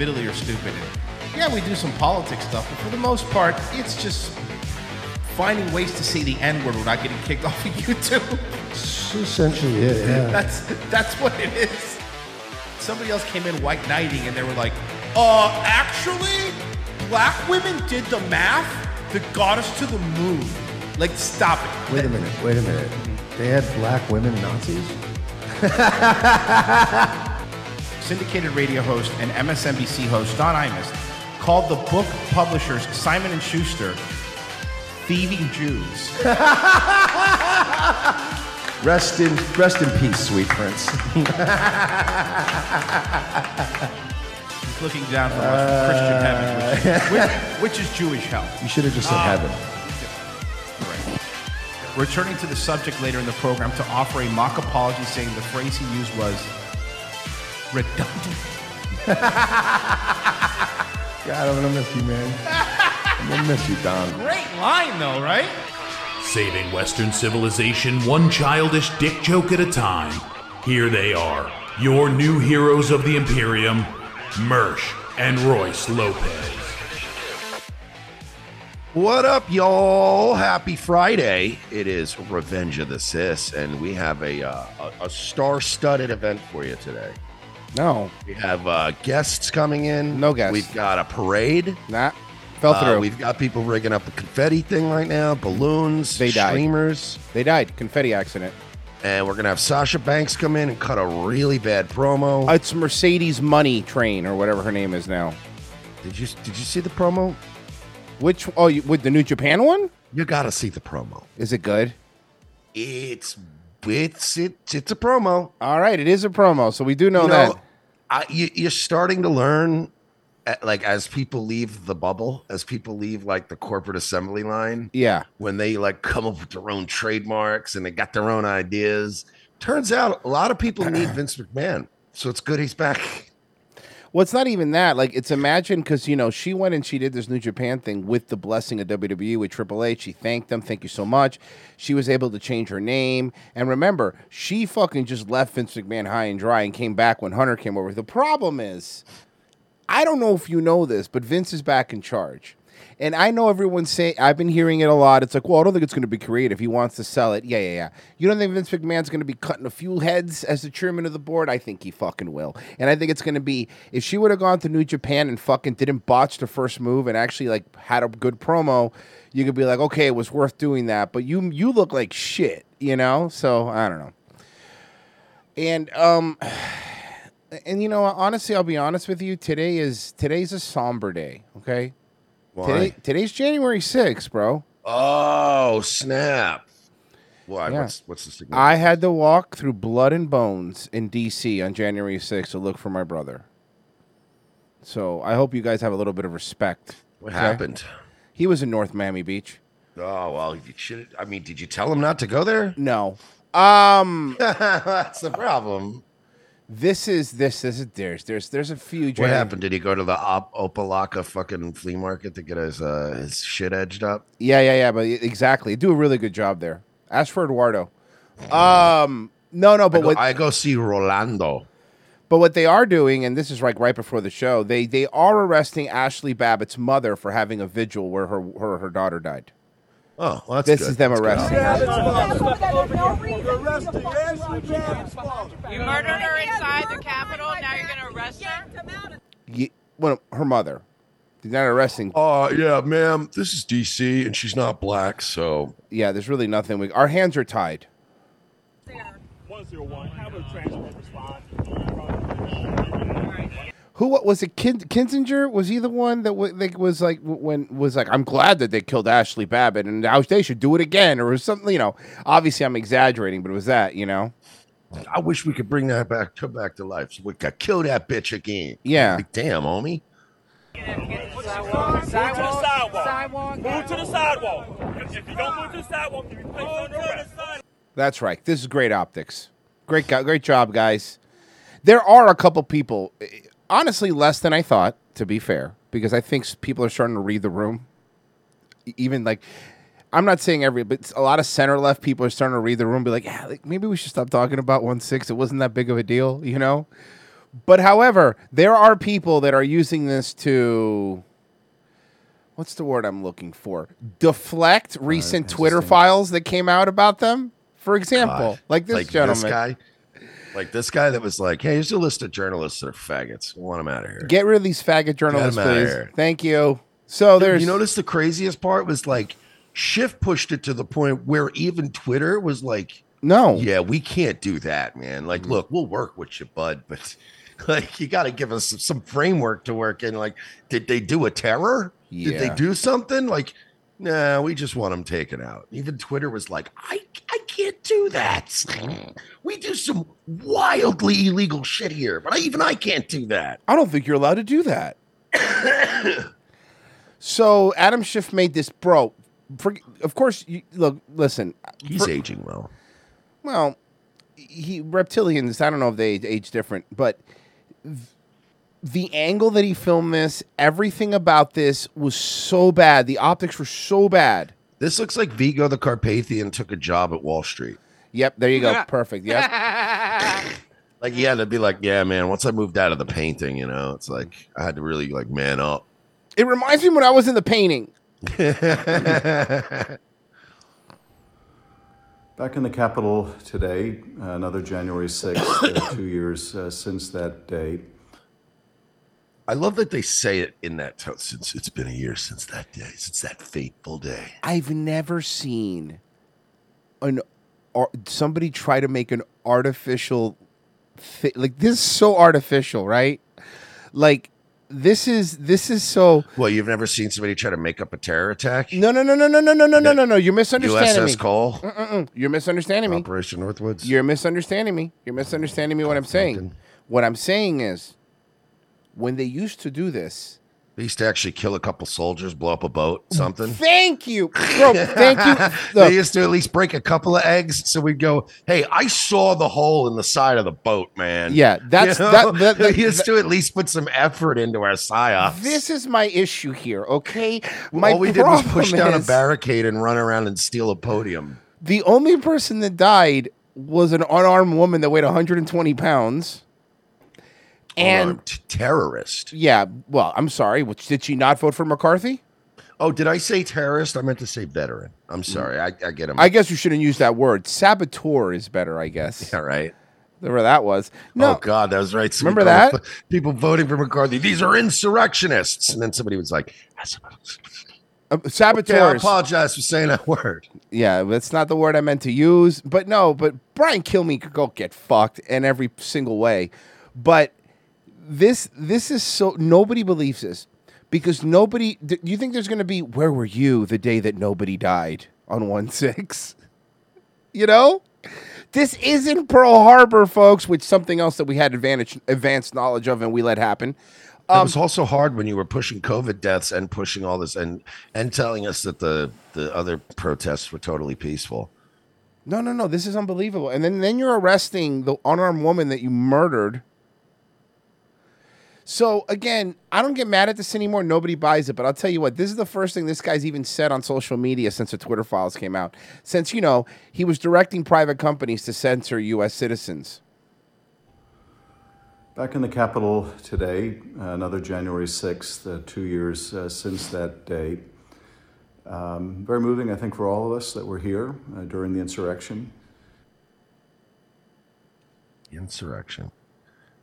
admittedly are stupid. And yeah, we do some politics stuff, but for the most part, it's just finding ways to say the N word without getting kicked off of YouTube. It's essentially it, yeah. That's that's what it is. Somebody else came in white knighting and they were like, uh, actually, black women did the math that got us to the moon. Like, stop it. Wait a minute, wait a minute. They had black women Nazis? Syndicated radio host and MSNBC host Don Imus called the book publishers Simon and Schuster thieving Jews. Rest in rest in peace, sweet prince. He's looking down from us from Christian heaven, which, which, which is Jewish hell. You should have just said Ah. heaven. Returning to the subject later in the program to offer a mock apology, saying the phrase he used was redundant. God, I'm gonna miss you, man. I'm gonna miss you, Don. Great line, though, right? Saving Western civilization one childish dick joke at a time. Here they are, your new heroes of the Imperium, Mersh and Royce Lopez. What up, y'all? Happy Friday. It is Revenge of the Cis, and we have a, uh, a, a star studded event for you today. No, We have uh, guests coming in. No guests. We've got a parade. nah, fell Uh, through. we've got people rigging up a confetti thing right now, balloons, They died. streamers, they died. Confetti accident. and we're going to have Sasha Banks come in and cut a really bad promo. Uh, It's Mercedes Money Train or whatever her name is now. did you did you see the promo? Which oh, you, with the New Japan one? You got to see the promo. Is it good? It's it's it's it's a promo. All right, it is a promo, so we do know, you that. I, you, you're starting to learn, uh, like as people leave the bubble, as people leave like the corporate assembly line, Yeah, when they like come up with their own trademarks and they got their own ideas. Turns out a lot of people need Vince McMahon, so it's good he's back. Well, it's not even that. Like, it's imagine because you know she went and she did this New Japan thing with the blessing of WWE with Triple H. She thanked them, thank you so much. She was able to change her name, and remember, she fucking just left Vince McMahon high and dry and came back when Hunter came over. The problem is, I don't know if you know this, but Vince is back in charge. And I know everyone's saying, I've been hearing it a lot. It's like, well, I don't think it's going to be creative. He wants to sell it. Yeah, yeah, yeah. You don't think Vince McMahon's going to be cutting a few heads as the chairman of the board? I think he fucking will. And I think it's going to be, if she would have gone to New Japan and fucking didn't botch the first move and actually like had a good promo, you could be like, okay, it was worth doing that. But you, you look like shit, you know? So I don't know. And, um, and you know, honestly, I'll be honest with you. Today is today's a somber day. Okay, Today, today's January 6th, bro. Oh snap! Why? Yeah. What's what's the significance? I had to walk through blood and bones in D.C. on January 6th to look for my brother. So I hope you guys have a little bit of respect. what okay? happened? He was in North Miami Beach. Oh well, you should. I mean, did you tell him not to go there? No. Um, That's the problem. This is this this is there's there's there's a few. What happened? Did he go to the Op- Opa-locka fucking flea market to get his uh, his shit edged up? Yeah, yeah, yeah. But exactly, do a really good job there. Ask for Eduardo. Um, no, no, I but go, what I go see Rolando. But what they are doing, and this is like right before the show, they they are arresting Ashley Babbitt's mother for having a vigil where her her, her daughter died. Oh, well, that's This good. is them That's good. arresting her. You murdered her inside the Capitol. Now you're going to arrest her? Ye- well, her mother. They're not arresting. Uh, yeah, ma'am. This is DC, and she's not black, so Yeah, there's really nothing. We, our hands are tied. 101, have a transport Who what was it? Kin, Kinzinger was he the one that w- like was like when was like I'm glad that they killed Ashley Babbitt and now they should do it again or something you know. Obviously, I'm exaggerating, but it was that you know. I wish we could bring that back to back to life. So we could kill that bitch again. Yeah. Like, damn, homie. To the sidewalk. Move to the sidewalk. If you don't move to the sidewalk, you place on arrest. That's right. This is great optics. Great, guy, great job, guys. There are a couple people, eh, honestly, less than I thought. To be fair, because I think people are starting to read the room. Even like, I'm not saying every, but a lot of center left people are starting to read the room. Be like, yeah, like, maybe we should stop talking about one six. It wasn't that big of a deal, you know. But however, there are people that are using this to what's the word I'm looking for? Deflect recent Twitter files that came out about them. For example, God. like this gentleman. guy, like this guy that was like, "Hey, here's a list of journalists that are faggots. We want them out of here." Get rid of these faggot journalists, outta please. here. Thank you. So there's you notice the craziest part was like, Schiff pushed it to the point where even Twitter was like, no, "Yeah, we can't do that, man. Like, Mm. look, we'll work with you, bud, but." Like you got to give us some, some framework to work in. Like, did they do a terror? Did they Yeah. do something? Like, nah, we just want them taken out. Even Twitter was like, I, I can't do that. We do some wildly illegal shit here, but I, even I can't do that. I don't think you're allowed to do that. so Adam Schiff made this, bro. For, of course, you, look, listen. He's for- aging well. Well, he reptilians. I don't know if they age different, but the angle that he filmed this, everything about this was so bad. The optics were so bad. This looks like Vigo the Carpathian took a job at Wall Street. Yep, there you go. Perfect. Yep. Like, yeah, to be like, yeah, man. Once I moved out of the painting, you know, it's like I had to really like man up. It reminds me when I was in the painting. Back in the Capitol today, uh, another January 6th, uh, two years uh, since that day. I love that they say it in that tone. Since it's been a year since that day, since that fateful day. I've never seen an or somebody try to make an artificial thi- like this is so artificial, right? Like this is this is so Well, you've never seen somebody try to make up a terror attack? no no no no no no no no no no no you're misunderstanding me. USS Cole, Mm-mm-mm. You're misunderstanding me. Operation Northwoods. You're misunderstanding me. You're misunderstanding me. What I'm saying. What I'm saying is, when they used to do this, They used to actually kill a couple soldiers, blow up a boat, something. thank you, bro. Thank you. they used to at least break a couple of eggs, so we'd go, "Hey, I saw the hole in the side of the boat, man." Yeah, that's- You know? that- that- that- we used to at least put some effort into our psyops. this is my issue here. Okay, my All we did was push down a barricade and run around and steal a podium. The only person that died was an unarmed woman that weighed 120 pounds. And t- terrorist. yeah, well, I'm sorry. which- Did she not vote for McCarthy? Oh, did I say terrorist? I meant to say veteran. I'm sorry. I, I get him. I guess you shouldn't use that word. Saboteur is better, I guess. All right. Whatever that was. No, Oh God, that was right. Somebody Remember that? called- People voting for McCarthy. These are insurrectionists. And then somebody was like, uh, "Okay, I apologize for saying that word." yeah, that's not the word I meant to use. But no, but Brian Kilmeade could go get fucked in every single way. But this this is so nobody believes this because nobody. Do you think there's going to be where were you the day that nobody died on one six? You know, this isn't Pearl Harbor, folks. Which something else that we had advantage advanced knowledge of and we let happen. it Um, was also hard when you were pushing COVID deaths and pushing all this and and telling us that the the other protests were totally peaceful. No, no, no. This is unbelievable. And then then you're arresting the unarmed woman that you murdered. So again, I don't get mad at this anymore. Nobody buys it, but I'll tell you what. This is the first thing this guy's even said on social media since the Twitter files came out. Since you know he was directing private companies to censor U.S. citizens. Back in the Capitol today, uh, another January 6th, uh, two years uh, since that day. Um, very moving, I think, for all of us that were here uh, during the insurrection. Insurrection.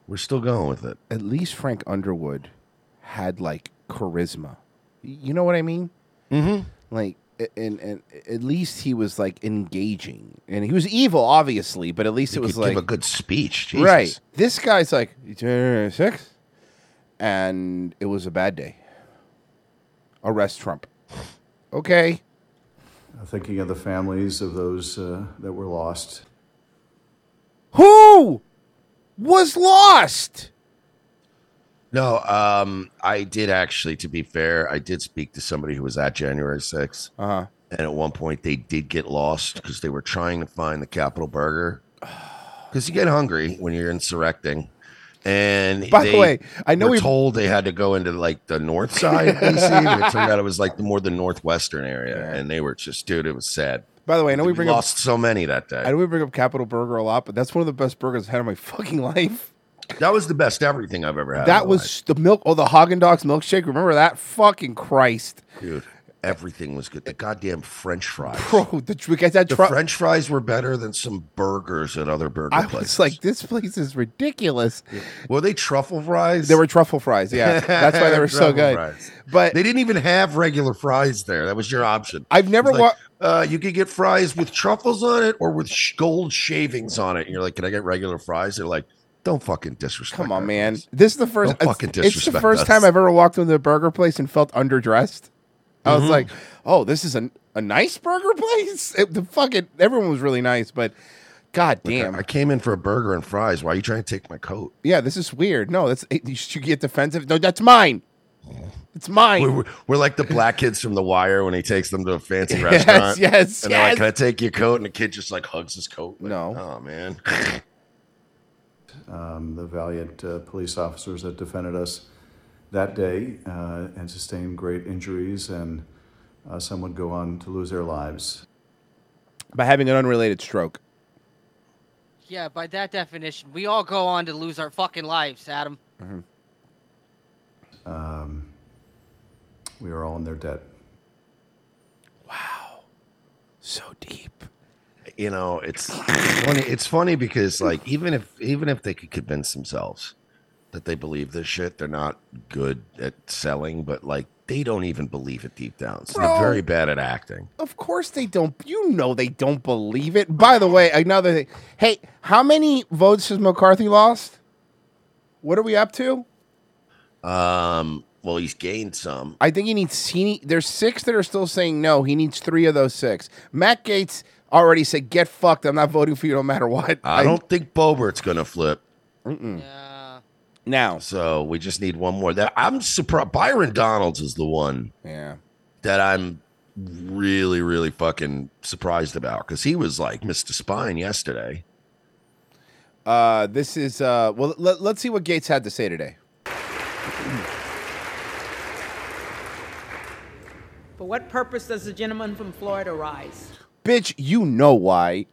We're still going with it. At least Frank Underwood had like charisma. You know what I mean? Mm-hmm. like and and at least he was like engaging and he was evil obviously but at least You it was could like give a good speech. Jesus. right this guy's like "January 6th and it was a bad day arrest trump okay thinking of the families of those uh, that were lost. who was lost No, um, I did actually. To be fair, I did speak to somebody who was at January 6th. uh-huh And at one point, they did get lost because they were trying to find the Capitol Burger. Because you get hungry when you're insurrecting. And By the way, I know were we- told they had to go into like the north side of DC. it turned out it was like the more the northwestern area, and they were just, dude, it was sad. By the way i know we bring up lost so many that day. i know we bring up capitol burger a lot but that's one of the best burgers i've had in my fucking life That was the best everything I've ever had. That was the milk. Oh, the Haagen Dazs milkshake. Remember that? Fucking Christ, dude. Everything was good. The goddamn French fries. bro! The we got that The French fries were better than some burgers at other burger I places. was like, this place is ridiculous. were they truffle fries? They were truffle fries. Yeah, that's why they were so good. fries. But They didn't even have regular fries there. That was your option. I've never It's like, wa- uh, you could get fries with truffles on it or with sh- gold shavings on it. And you're like, can I get regular fries? They're like, don't fucking disrespect. Come on, our man. This is the first. Don't fucking it's, it's the first us. time I've ever walked into a burger place and felt underdressed. I was Mhm. like, "Oh, this is a a nice burger place." It- the fucking everyone was really nice, but god damn, I came in for a burger and fries. Why are you trying to take my coat? yeah, this is weird. No, that's you should get defensive. No, that's mine. It's mine. We're, we're, we're like the black kids from The Wire when he takes them to a fancy Yes, restaurant. yes, And they're like, yes. can I take your coat? And the kid just like hugs his coat. Like, No. Oh, man. um, the valiant uh, police officers that defended us that day uh, and sustained great injuries, and uh, some would go on to lose their lives. By having an unrelated stroke. Yeah, by that definition, we all go on to lose our fucking lives, Adam. Um, we are all in their debt. Wow. So deep. you know, it's funny. It's funny because like even if even if they could convince themselves that they believe this shit, they're not good at selling, but like they don't even believe it deep down. So Bro. they're very bad at acting. Of course they don't. You know they don't believe it. By the way, another thing. Hey, how many votes has McCarthy lost? What are we up to? Um, well, he's gained some. I think he needs. He need, there's six that are still saying no. He needs three of those six. Matt Gaetz already said, "Get fucked. I'm not voting for you no matter what." I don't think Boebert's gonna flip. Mm-mm. Now, so we just need one more. That I'm surprised. Byron Donalds is the one. Yeah. That I'm really, really fucking surprised about because he was like Mr. Spine yesterday. Uh, this is uh. Well, let, let's see what Gaetz had to say today. For what purpose does the gentleman from Florida rise? Bitch, you know why.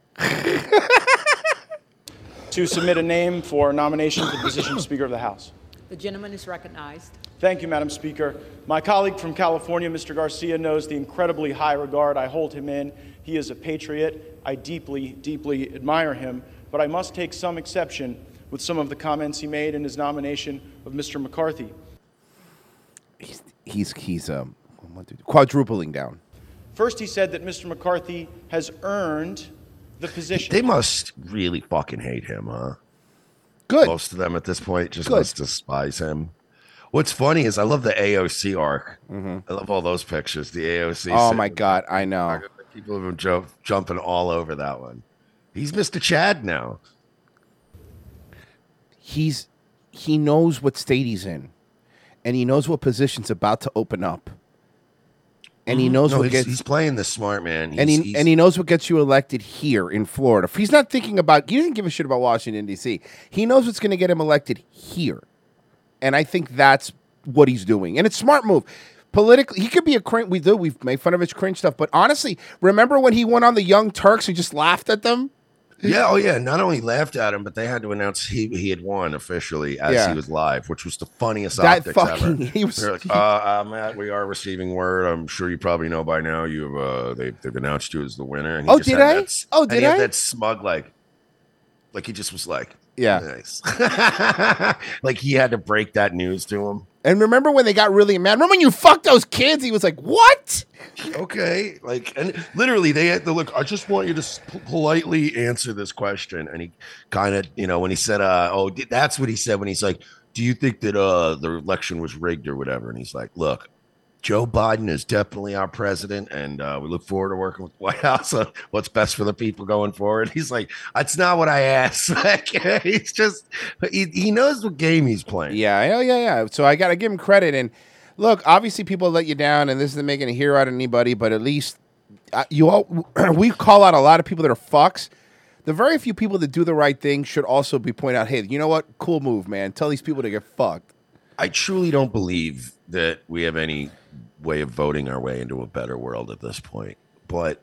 to submit a name for nomination for the position of Speaker of the House. The gentleman is recognized. Thank you, Madam Speaker. My colleague from California, Mr. Garcia, knows the incredibly high regard I hold him in. He is a patriot. I deeply, deeply admire him, but I must take some exception with some of the comments he made in his nomination of Mr. McCarthy. He's he's he's um what did- quadrupling down. First, he said that Mr. McCarthy has earned the position. They must really fucking hate him, huh? Good. Most of them at this point just Good. must despise him. What's funny is I love the AOC arc. Mm-hmm. I love all those pictures. The AOC. Oh my god, I know. People have been jump, jumping all over that one. He's Mr. Chad now. He's he knows what state he's in, and he knows what position's about to open up, and he mm-hmm. knows No, what he's, gets he's playing the smart man. He's, and he he's- and he knows what gets you elected here in Florida. He's not thinking about. He doesn't give a shit about Washington D.C. He knows what's going to get him elected here, and I think that's what he's doing. And it's a smart move. Politically, he could be a cringe. We do. We've made fun of his cringe stuff, but honestly, remember when he went on the Young Turks and just laughed at them? Yeah, oh yeah. Not only laughed at him, but they had to announce he he had won officially as Yeah. he was live, which was the funniest That optics fucking- ever. he was- They're like, uh, uh, Matt, we are receiving word. I'm sure you probably know by now. You've uh, they've, they've announced you as the winner. And he Oh, did I? that Oh, did I? that smug like, like he just was like, Yeah. nice. like he had to break that news to him. And remember when they got really mad? Remember when you fucked those kids? He was like, "What?" okay like and literally they had to look i just want you to politely answer this question and he kind of you know when he said uh oh that's what he said when he's like do you think that uh the election was rigged or whatever and he's like look joe biden is definitely our president and uh, we look forward to working with the white house on what's best for the people going forward he's like that's not what i asked like he's just he, he knows what game he's playing Yeah, oh yeah, yeah. So I got to give him credit. And look, obviously people let you down, and this isn't making a hero out of anybody, but at least uh, you all we call out a lot of people that are fucks. The very few people that do the right thing should also be pointed out. Hey, you know what? Cool move, man. Tell these people to get fucked. I truly don't believe that we have any way of voting our way into a better world at this point. But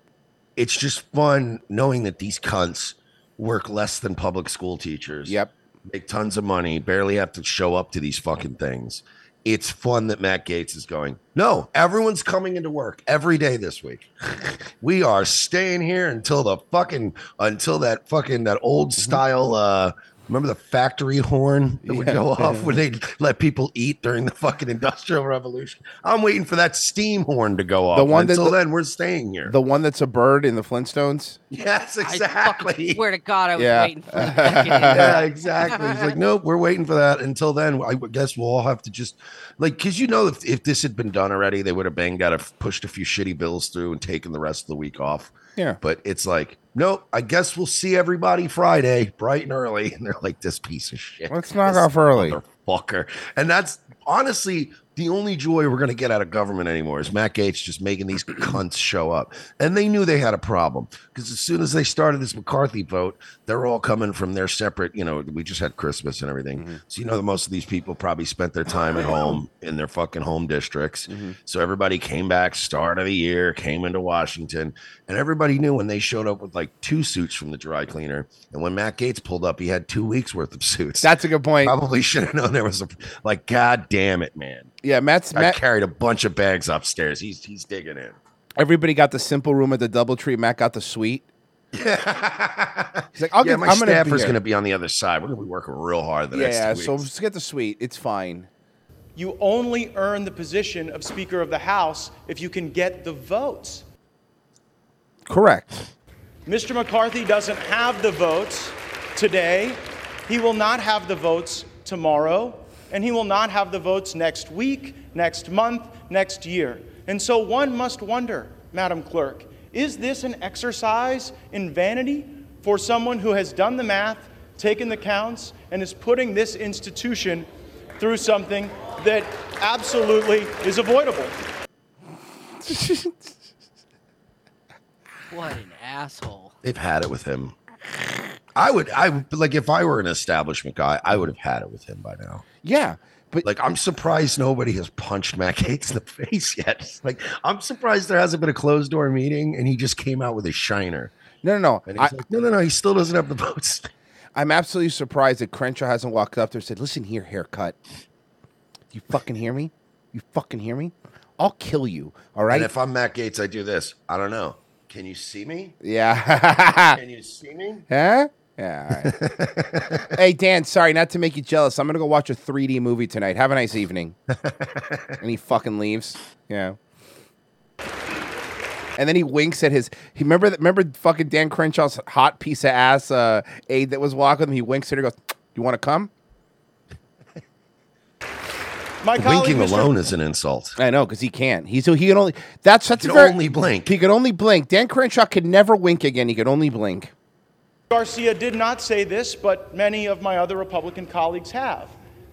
it's just fun knowing that these cunts work less than public school teachers. Yep. make tons of money, barely have to show up to these fucking things. It's fun that Matt Gaetz is going. No, everyone's coming into work every day this week. we are staying here until the fucking until that fucking that old style uh remember the factory horn that would Yeah. go off when they let people eat during the fucking industrial revolution. I'm waiting for that steam horn to go off. The one until the- then we're staying here. The one that's a bird in the Flintstones. yes, exactly. fucking swear to God, I was Yeah. waiting for that. yeah, exactly. He's like, nope, we're waiting for that. Until then, I guess we'll all have to just like, because you know, if, if this had been done already, they would have banged out, a, pushed a few shitty bills through and taken the rest of the week off. Yeah. But it's like, nope, I guess we'll see everybody Friday, bright and early. And they're like, this piece of shit. Let's knock off early. Motherfucker. And that's honestly the only joy we're going to get out of government anymore is Matt Gaetz just making these cunts show up. And they knew they had a problem because as soon as they started this McCarthy vote, they're all coming from their separate, you know, we just had Christmas and everything. Mm-hmm. So, you know, that most of these people probably spent their time at home in their fucking home districts. Mm-hmm. So everybody came back, start of the year, came into Washington, and everybody knew when they showed up with like two suits from the dry cleaner. And when Matt Gaetz pulled up, he had two weeks worth of suits. That's a good point. Probably should have known there was a like, God damn it, man. Yeah, Matt's I Matt. carried a bunch of bags upstairs. He's he's digging in. Everybody got the simple room at the DoubleTree. Matt got the suite. He's like, I'll yeah, get. my I'm gonna staffer's be going to be on the other side. We're going to be working real hard the Yeah, next yeah. two So weeks. just get the suite. It's fine. You only earn the position of Speaker of the House if you can get the votes. Correct. Mr. McCarthy doesn't have the votes today. He will not have the votes tomorrow. And he will not have the votes next week, next month, next year. And so one must wonder, Madam Clerk, is this an exercise in vanity for someone who has done the math, taken the counts, and is putting this institution through something that absolutely is avoidable? What an asshole. They've had it with him. I would, I would like if I were an establishment guy, I would have had it with him by now. Yeah, but like I'm surprised nobody has punched Matt Gaetz in the face yet. Like I'm surprised there hasn't been a closed door meeting and he just came out with a shiner. No, no, no. I, like, no, no, no. He still doesn't have the votes. I'm absolutely surprised that Crenshaw hasn't walked up there and said, "Listen here, haircut. You fucking hear me? You fucking hear me? I'll kill you. All right? And if I'm Matt Gaetz, I do this. I don't know. Can you see me? yeah. Can you see me? huh? Yeah. All right. hey Dan, sorry not to make you jealous. I'm gonna go watch a 3D movie tonight. Have a nice evening. and he fucking leaves. Yeah. And then he winks at his. He remember that. Remember fucking Dan Crenshaw's hot piece of ass uh, aide that was walking. him? He winks at her. Goes, "You want to come?" My colleague, Winking Mr. alone is an insult. I know because he can't. He's so he can only. That's that's He a can very- only blink. He could only blink. Dan Crenshaw could never wink again. He could only blink. Garcia did not say this, but many of my other Republican colleagues have.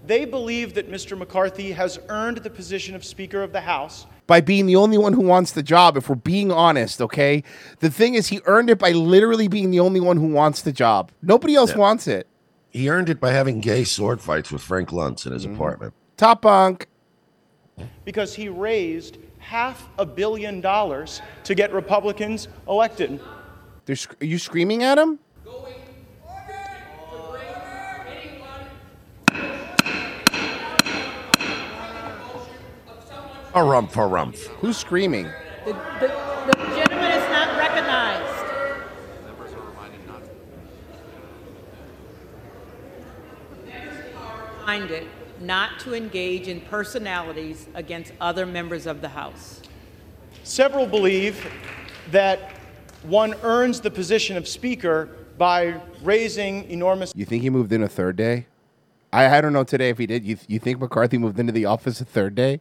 They believe that Mr. McCarthy has earned the position of Speaker of the House by being the only one who wants the job, if we're being honest, okay? The thing is, he earned it by literally being the only one who wants the job. Nobody else Yeah. wants it. He earned it by having gay sword fights with Frank Luntz in his mm-hmm. apartment. Top bunk. because he raised half a billion dollars to get Republicans elected. They're sc- are you screaming at him? A rump for rump. Who's screaming? The, the, the gentleman is not recognized. Find it not to engage in personalities against other members of the House. Several believe that one earns the position of Speaker by raising enormous You think he moved in a third day? I, I don't know today if he did. You, you think McCarthy moved into the office a third day?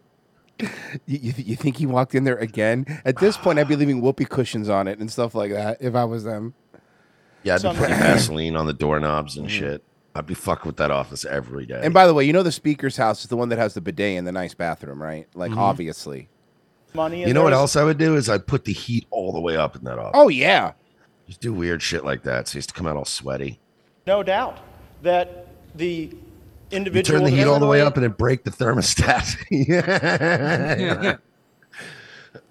you, you, you think he walked in there again? At this point, I'd be leaving whoopee cushions on it and stuff like that if I was them. Yeah, I'd be Something. putting Vaseline on the doorknobs and shit. I'd be fucking with that office every day. And by the way, you know the speaker's house is the one that has the bidet and the nice bathroom, right? Like, Mhm. obviously. money. you know what else I would do is I'd put the heat all the way up in that office. Oh, yeah. Just do weird shit like that. So he used to come out all sweaty. No doubt that the You turn the heat all the way up and then break the thermostat. yeah.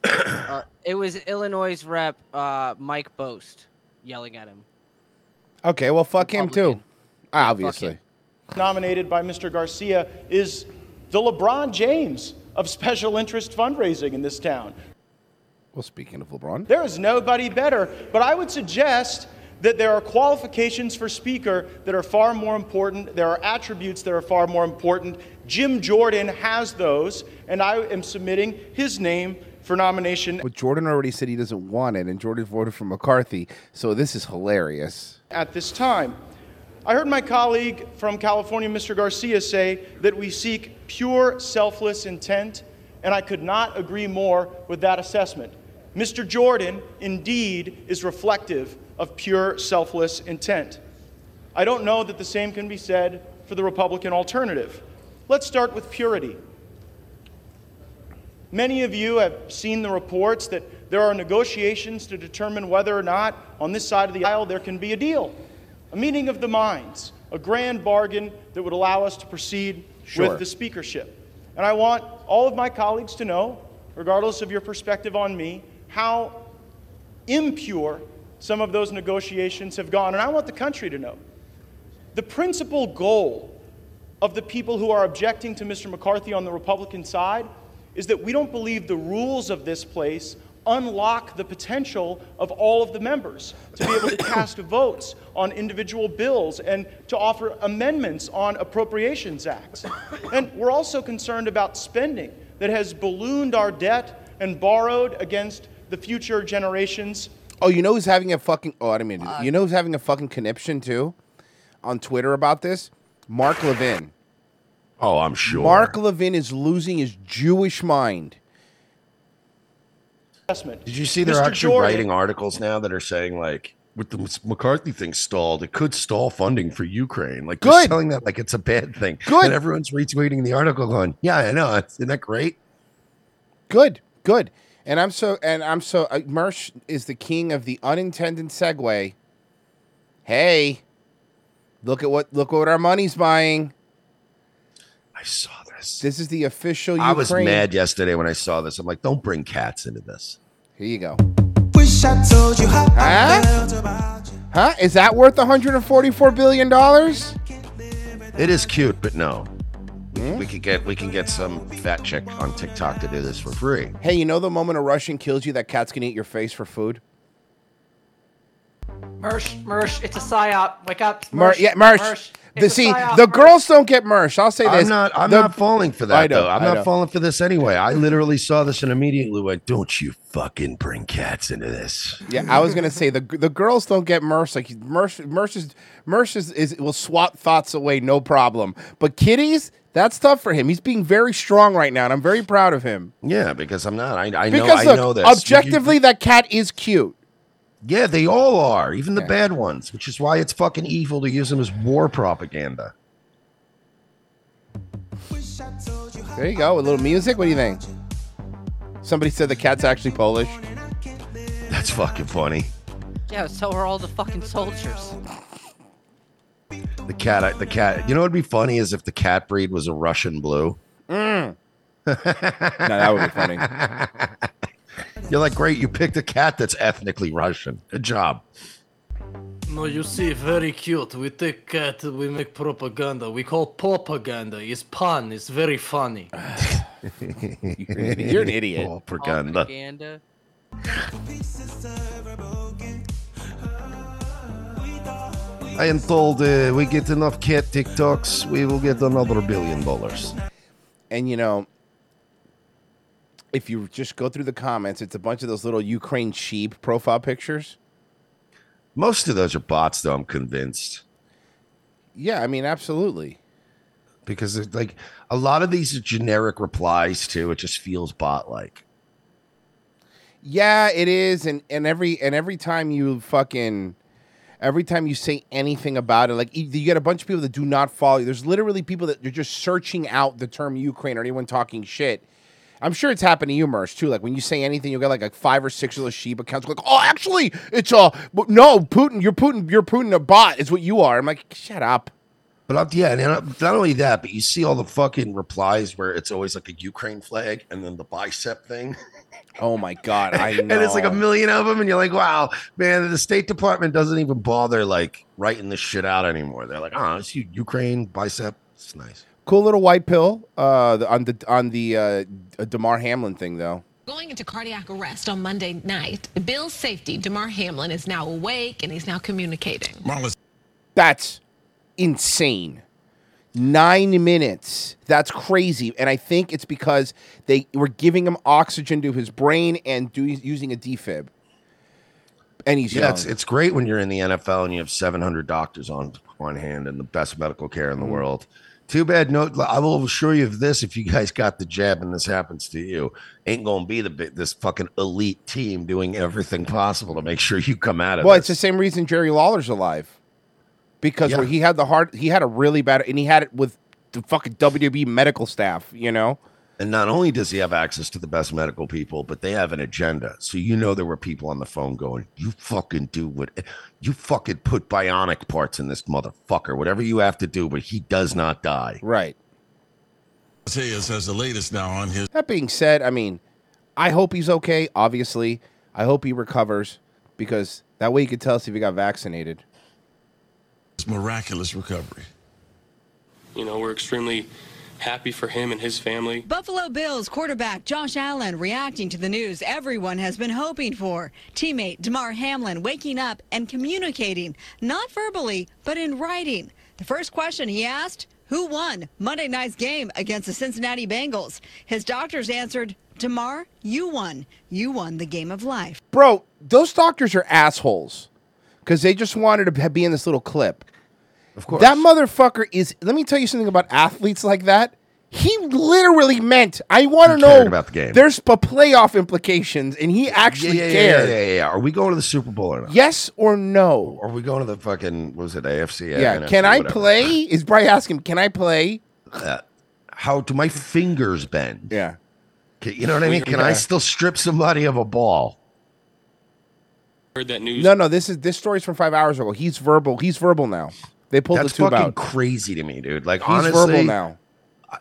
Uh, it was Illinois rep uh, Mike Bost yelling at him. Okay, well, fuck him too. Republican. Obviously. nominated by Mr. Garcia is the LeBron James of special interest fundraising in this town. Well, speaking of LeBron, There is nobody better, but I would suggest that there are qualifications for speaker that are far more important. There are attributes that are far more important. Jim Jordan has those, and I am submitting his name for nomination but Jordan already said he doesn't want it, and Jordan voted for McCarthy. So this is hilarious. at this time. I heard my colleague from California, Mr. Garcia, say that we seek pure, selfless intent, and I could not agree more with that assessment. Mr. Jordan, indeed, is reflective of pure, selfless intent. I don't know that the same can be said for the Republican alternative. Let's start with purity. Many of you have seen the reports that there are negotiations to determine whether or not on this side of the aisle there can be a deal, a meeting of the minds, a grand bargain that would allow us to proceed Sure. with the speakership. And I want all of my colleagues to know, regardless of your perspective on me, how impure some of those negotiations have gone. And I want the country to know. The principal goal of the people who are objecting to Mr. McCarthy on the Republican side is that we don't believe the rules of this place unlock the potential of all of the members to be able to cast votes on individual bills and to offer amendments on appropriations acts. And we're also concerned about spending that has ballooned our debt and borrowed against the future generations Oh, you know who's having a fucking oh, I didn't mean to- you know who's having a fucking conniption too on Twitter about this? Mark Levin. Oh, I'm sure. Mark Levin is losing his Jewish mind. Did you see they're Mr. actually Jordan- writing articles now that are saying like with the McCarthy thing stalled, it could stall funding for Ukraine. Like they're Good. selling that like it's a bad thing. Good. And everyone's retweeting the article going, Yeah, I know. Isn't that great? Good, good. And I'm so and I'm so uh, Mersh is the king of the unintended segue. Hey, look at what look what our money's buying. I saw this. This is the official I was mad yesterday when I saw this. I'm like, don't bring cats into this. Here you go. Wish I told you how Huh? Huh? Is that worth 144 billion dollars? It is cute, but no. We, Hmm? we could get we can get some fat chick on TikTok to do this for free. Hey, you know the moment a Russian kills you, that cat's gonna eat your face for food. Mersh, Mersh, it's a psyop. Wake up. Mer- Mersh, yeah, Mersh. The, see, the girls don't get Mersh. I'll say this. I'm not. I'm The- not falling for I that know, though. I'm I not know. falling for this anyway. I literally saw this and immediately went, "Don't you fucking bring cats into this." Yeah, I was gonna say the the girls don't get Mersh. Like Mersh, Mersh is Mersh is, is will swap thoughts away, no problem. But kitties, that's tough for him. He's being very strong right now, and I'm very proud of him. Yeah, because I'm not. I, I know. Because I know this. objectively, that cat is cute. yeah, they all are, even the bad ones, which is why it's fucking evil to use them as war propaganda. There you go. A little music. What do you think? Somebody said the cat's actually Polish. That's fucking funny. Yeah, so are all the fucking soldiers. The cat. The cat. You know what'd be funny is if the cat breed was a Russian blue. Mm. no, that would be funny. You're like, great, you picked a cat that's ethnically Russian. Good job. No, you see, very cute. We take cat, we make propaganda. We call propaganda. It's pun. It's very funny. You're an idiot. You're an idiot. Propaganda. Propaganda. I am told uh, we get enough cat TikToks, we will get another billion dollars. And you know, if you just go through the comments, it's a bunch of those little Ukraine sheep profile pictures. Most of those are bots, though. I'm convinced Yeah, I mean, absolutely. because it's like a lot of these are generic replies too. It just feels bot-like. Yeah, it is, and and every and every time you fucking, every time you say anything about it, like you get a bunch of people that do not follow you. There's literally people that you're just searching out the term Ukraine or anyone talking shit. I'm sure it's happened to you, Mersh, too. Like when you say anything, you'll get like, like five or six of those sheep accounts. Like, oh, actually, it's a no, Putin. You're Putin. You're Putin a bot. Is what you are. I'm like, shut up. But uh, yeah, and not not only that, but you see all the fucking replies where it's always like a Ukraine flag and then the bicep thing. Oh my god, I know. and it's like a million of them, and you're like, wow, man, the State Department doesn't even bother like writing this shit out anymore. They're like, oh, it's Ukraine bicep. It's nice. Cool little white pill uh, on the on the uh, Damar Hamlin thing though. Going into cardiac arrest on Monday night, Bill's safety, Damar Hamlin, is now awake and he's now communicating. That's insane. Nine minutes. That's crazy. And I think it's because they were giving him oxygen to his brain and do, using a defib. And he's yeah, young. it's, it's great when you're in the NFL and you have 700 doctors on on hand and the best medical care in the Mhm. world. Too bad. No, I will assure you of this: if you guys got the jab and this happens to you, ain't gonna be the this fucking elite team doing everything possible to make sure you come out of it. well, it. it's the same reason Jerry Lawler's alive. Because Yeah. where he had the heart, he had a really bad, and he had it with the fucking WWE medical staff, you know? And not only does he have access to the best medical people, but they have an agenda. So you know there were people on the phone going, "You fucking do what you fucking put bionic parts in this motherfucker. Whatever you have to do, but he does not die." Right. Mateus has the latest now on his That being said, I mean, I hope he's okay, obviously. I hope he recovers because that way you could tell us if he got vaccinated. Miraculous recovery. You know, we're extremely happy for him and his family. Buffalo Bills quarterback Josh Allen reacting to the news everyone has been hoping for. Teammate Damar Hamlin waking up and communicating, not verbally, but in writing. The first question he asked, who won Monday night's game against the Cincinnati Bengals? His doctors answered, Damar, you won. You won the game of life. Bro, those doctors are assholes because they just wanted to be in this little clip. Of course. That motherfucker is, let me tell you something about athletes like that. He literally meant, I want to know. about the game. There's a playoff implications, and he actually yeah, yeah, cared. Yeah, yeah, yeah, yeah. Are we going to the Super Bowl or not? Yes or no? Are we going to the fucking what was it AFC? Yeah. NFC, Can I whatever? play? Is Bry asking, can I play? Uh, how do my fingers bend? Yeah. Can- you know what I mean? Can I still strip somebody of a ball? Heard that news. No, no. This is this story's from five hours ago. He's verbal. He's verbal now. They pulled That's the tube fucking out. crazy to me, dude. Like He's honestly, verbal now.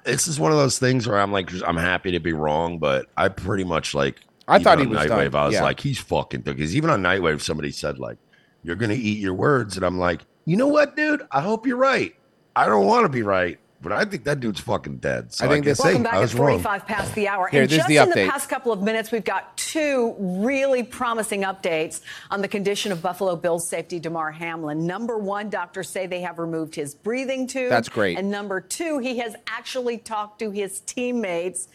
This is one of those things where I'm like, I'm happy to be wrong, but I pretty much like. I thought he was Nightwave. done. I was Yeah. like, he's fucking because even on Nightwave, somebody said like, "You're gonna eat your words," and I'm like, you know what, dude? I hope you're right. I don't want to be right, but I think that dude's fucking dead. So I I, think can this- say Welcome back I at was wrong. 45 past the hour. Here, and this just the in the past couple of minutes, we've got two really promising updates on the condition of Buffalo Bills safety Damar Hamlin. Number one, doctors say they have removed his breathing tube. That's great. And number two, he has actually talked to his teammates.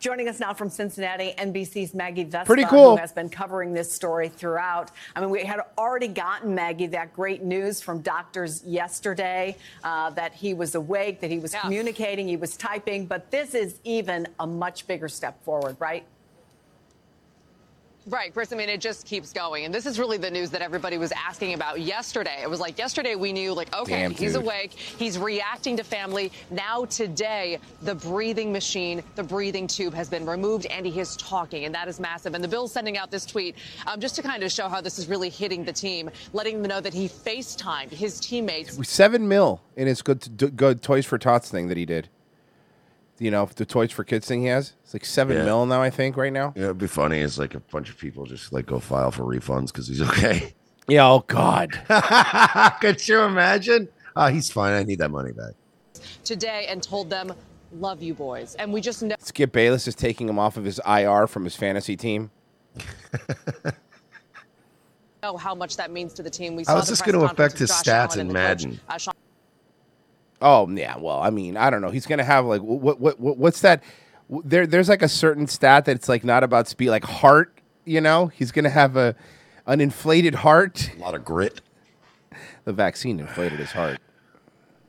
Joining us now from Cincinnati, NBC's Maggie Vespa, Pretty cool. who has been covering this story throughout. I mean, we had already gotten Maggie that great news from doctors yesterday uh, that he was awake, that he was communicating, he was typing, but this is even a much bigger step forward, right? Right, Chris. I mean, it just keeps going. And this is really the news that everybody was asking about yesterday. It was like yesterday we knew, like, okay, Damn, he's awake. He's reacting to family. Now, today, the breathing machine, the breathing tube has been removed and he is talking. And that is massive. And the Bill's sending out this tweet um, just to kind of show how this is really hitting the team, letting them know that he FaceTimed his teammates Seven mil in his good good Toys for Tots thing that he did. You know, the Toys for Kids thing he has. It's like seven Yeah. mil now, I think, right now. Yeah, it'd be funny. Is like a bunch of people just like go file for refunds because he's okay. Yeah. Oh God. Could you imagine? Ah, he's fine. I need that money back. today and told them, love you boys. And we just know. Skip Bayless is taking him off of his IR from his fantasy team. know how much that means to the team. We How saw is this going to affect his Josh stats in and coach, Madden? uh, Sean Oh yeah, well, I mean, I don't know. He's gonna have like what what, what what's that? There there's like a certain stat that's like not about speed, like heart. You know, he's gonna have a an inflated heart. A lot of grit. The vaccine inflated his heart.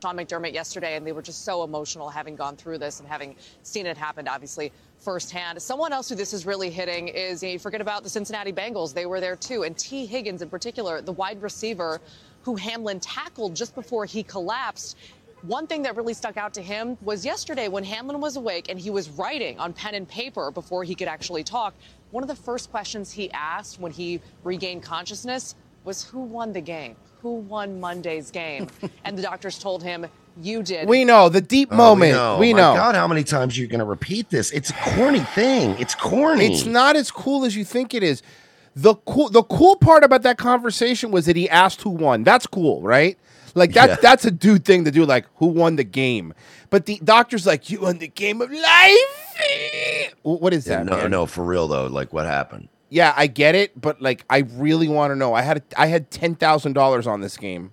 Sean McDermott yesterday, and they were just so emotional having gone through this and having seen it happen, obviously, firsthand. Someone else who this is really hitting is, you, know, you forget about the Cincinnati Bengals. They were there too. And Tee Higgins, in particular, the wide receiver who Hamlin tackled just before he collapsed. One thing that really stuck out to him was yesterday when Hamlin was awake and he was writing on pen and paper before he could actually talk. One of the first questions he asked when he regained consciousness was who won the game? Who won Monday's game? and the doctors told him you did. We know the deep Oh, moment. We know. We My know. God, how many times are you going to repeat this? It's a corny thing. It's corny. It's not as cool as you think it is. The cool the cool part about that conversation was that he asked who won. That's cool, right? Like that Yeah. that's a dude thing to do, like who won the game. But the doctor's like, You won the game of life. Wh- What is Yeah, that? no, man? no, for real though. Like, what happened? Yeah, I get it, but like I really want to know. I had I had ten thousand dollars on this game.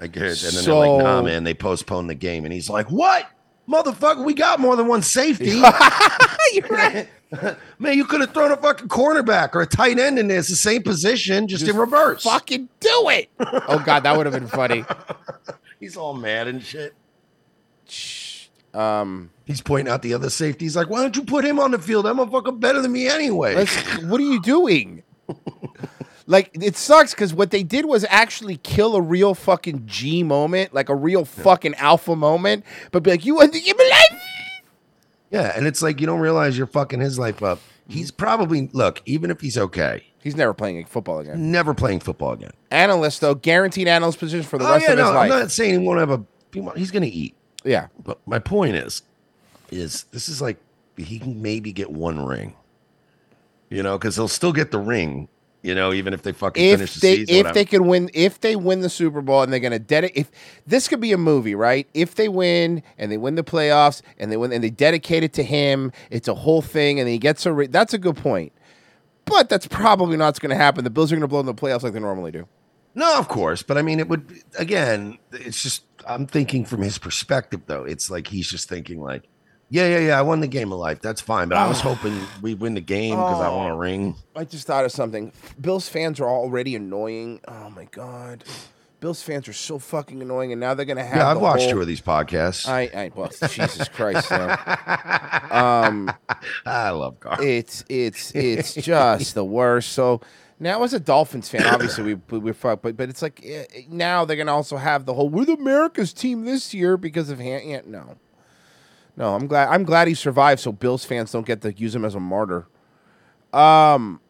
I get it. And then they're like, nah, man, they postponed the game. And he's like, what? Motherfucker, we got more than one safety. man, you could have thrown a fucking cornerback or a tight end in there. It's the same position, just, in reverse. Fucking do it. Oh god, that would have been funny. He's all mad and shit. Um, he's pointing out the other safety. He's like, why don't you put him on the field? That motherfucker better than me anyway. What are you doing? like it sucks because what they did was actually kill a real fucking G moment, like a real fucking alpha moment. But be like, you want to give me life? Yeah, and it's like you don't realize you're fucking his life up. He's probably look, even if he's okay, he's never playing football again. Never playing football again. Analyst though, guaranteed analyst position for the oh rest yeah, of no, his life. I'm not saying he won't have a. he won't- He's gonna eat. Yeah, but my point is, is this is like he can maybe get one ring. You know, because he'll still get the ring. You know, even if they fucking if finish the they season. if whatever. they can win if they win the Super Bowl and they're gonna dedicate if this could be a movie right if they win and they win the playoffs and they win and they dedicate it to him it's a whole thing and he gets a ri- that's a good point but that's probably not gonna happen the Bills are gonna blow in the playoffs like they normally do No, of course, but I mean, it would again. It's just I'm thinking from his perspective, though. It's like he's just thinking like, yeah, yeah, yeah. I won the game of life. That's fine, but I was hoping we win the game because I want a ring. I just thought of something Bills fans are already annoying oh my god Bills fans are so fucking annoying and now they're gonna have Yeah, I've watched whole- two of these podcasts. I, I well, Jesus Christ. Um, I love Carl. It's it's it's just the worst. So now, as a Dolphins fan, obviously we we we're fucked, but but it's like eh, eh, now they're gonna also have the whole we're the America's team this year because of Han- yeah, no, no. I'm glad I'm glad he survived, so Bills fans don't get to use him as a martyr. Um,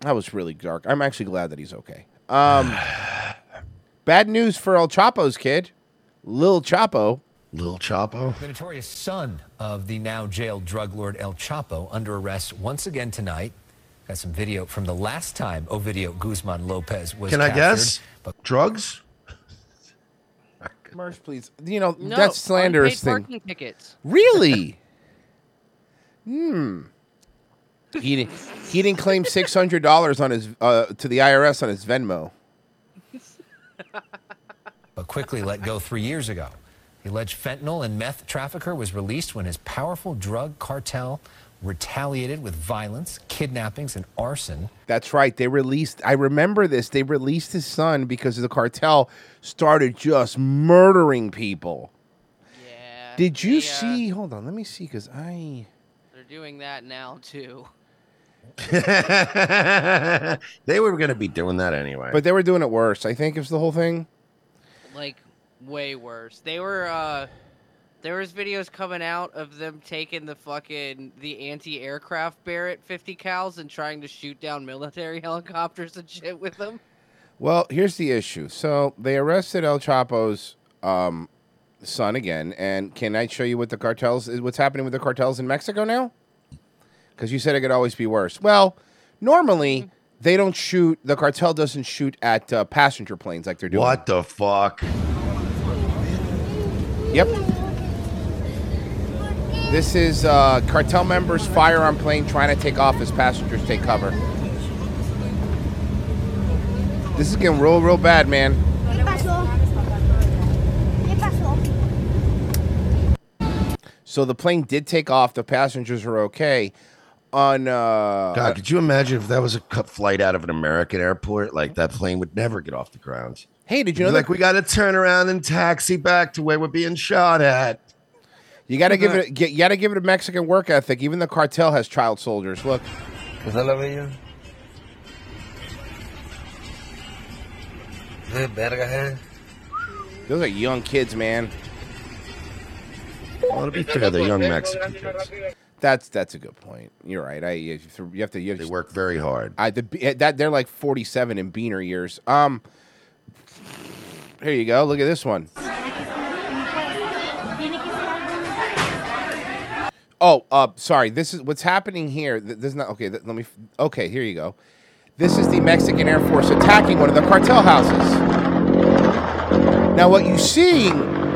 that was really dark. I'm actually glad that he's okay. Um, bad news for El Chapo's kid, Lil Chapo. Lil Chapo. The notorious son of the now jailed drug lord El Chapo under arrest once again tonight. Got some video from the last time Ovidio Guzman Lopez was Can I captured. guess? Drugs? Mersh, please. You know No, that's slanderous thing. parking tickets. Really? hmm. He didn't. He didn't claim six hundred dollars on his uh, to the IRS on his Venmo. but quickly let go three years ago. The alleged fentanyl and meth trafficker was released when his powerful drug cartel retaliated with violence, kidnappings, and arson. That's right. They released. I remember this. They released his son because the cartel started just murdering people. Yeah. Did you they, uh, see? Hold on. Let me see. Because I. They're doing that now too. they were going to be doing that anyway. But they were doing it worse. I think is the whole thing. Like way worse. They were uh there was videos coming out of them taking the fucking the anti-aircraft Barrett 50 cals and trying to shoot down military helicopters and shit with them. Well, here's the issue. So they arrested El Chapo's um, son again, and can I show you what the cartels is? What's happening with the cartels in Mexico now? Because you said it could always be worse. Well, normally they don't shoot. The cartel doesn't shoot at uh, passenger planes like they're doing. What the fuck? Yep. This is uh, cartel members fire on plane trying to take off as passengers take cover. This is getting real, real bad, man. ¿Qué pasó? ¿Qué pasó? So the plane did take off. The passengers are okay. On uh, God, could you imagine if that was a cut flight out of an American airport? Like that plane would never get off the ground. Hey, did you know like that- we got to turn around and taxi back to where we're being shot at? You got to give it. You got to give it a Mexican work ethic. Even the cartel has child soldiers. Look. Those are young kids, man. Well, to be fair, they're young Mexican kids. That's that's a good point. You're right. I you have to you have to, you They to work very hard. I the that they're like 47 in Beaner years. Um, here you go. Look at this one. Oh, uh, sorry. This is what's happening here. Th- This is not okay. th- Let me. Okay, here you go. This is the Mexican Air Force attacking one of the cartel houses. Now, what you're seeing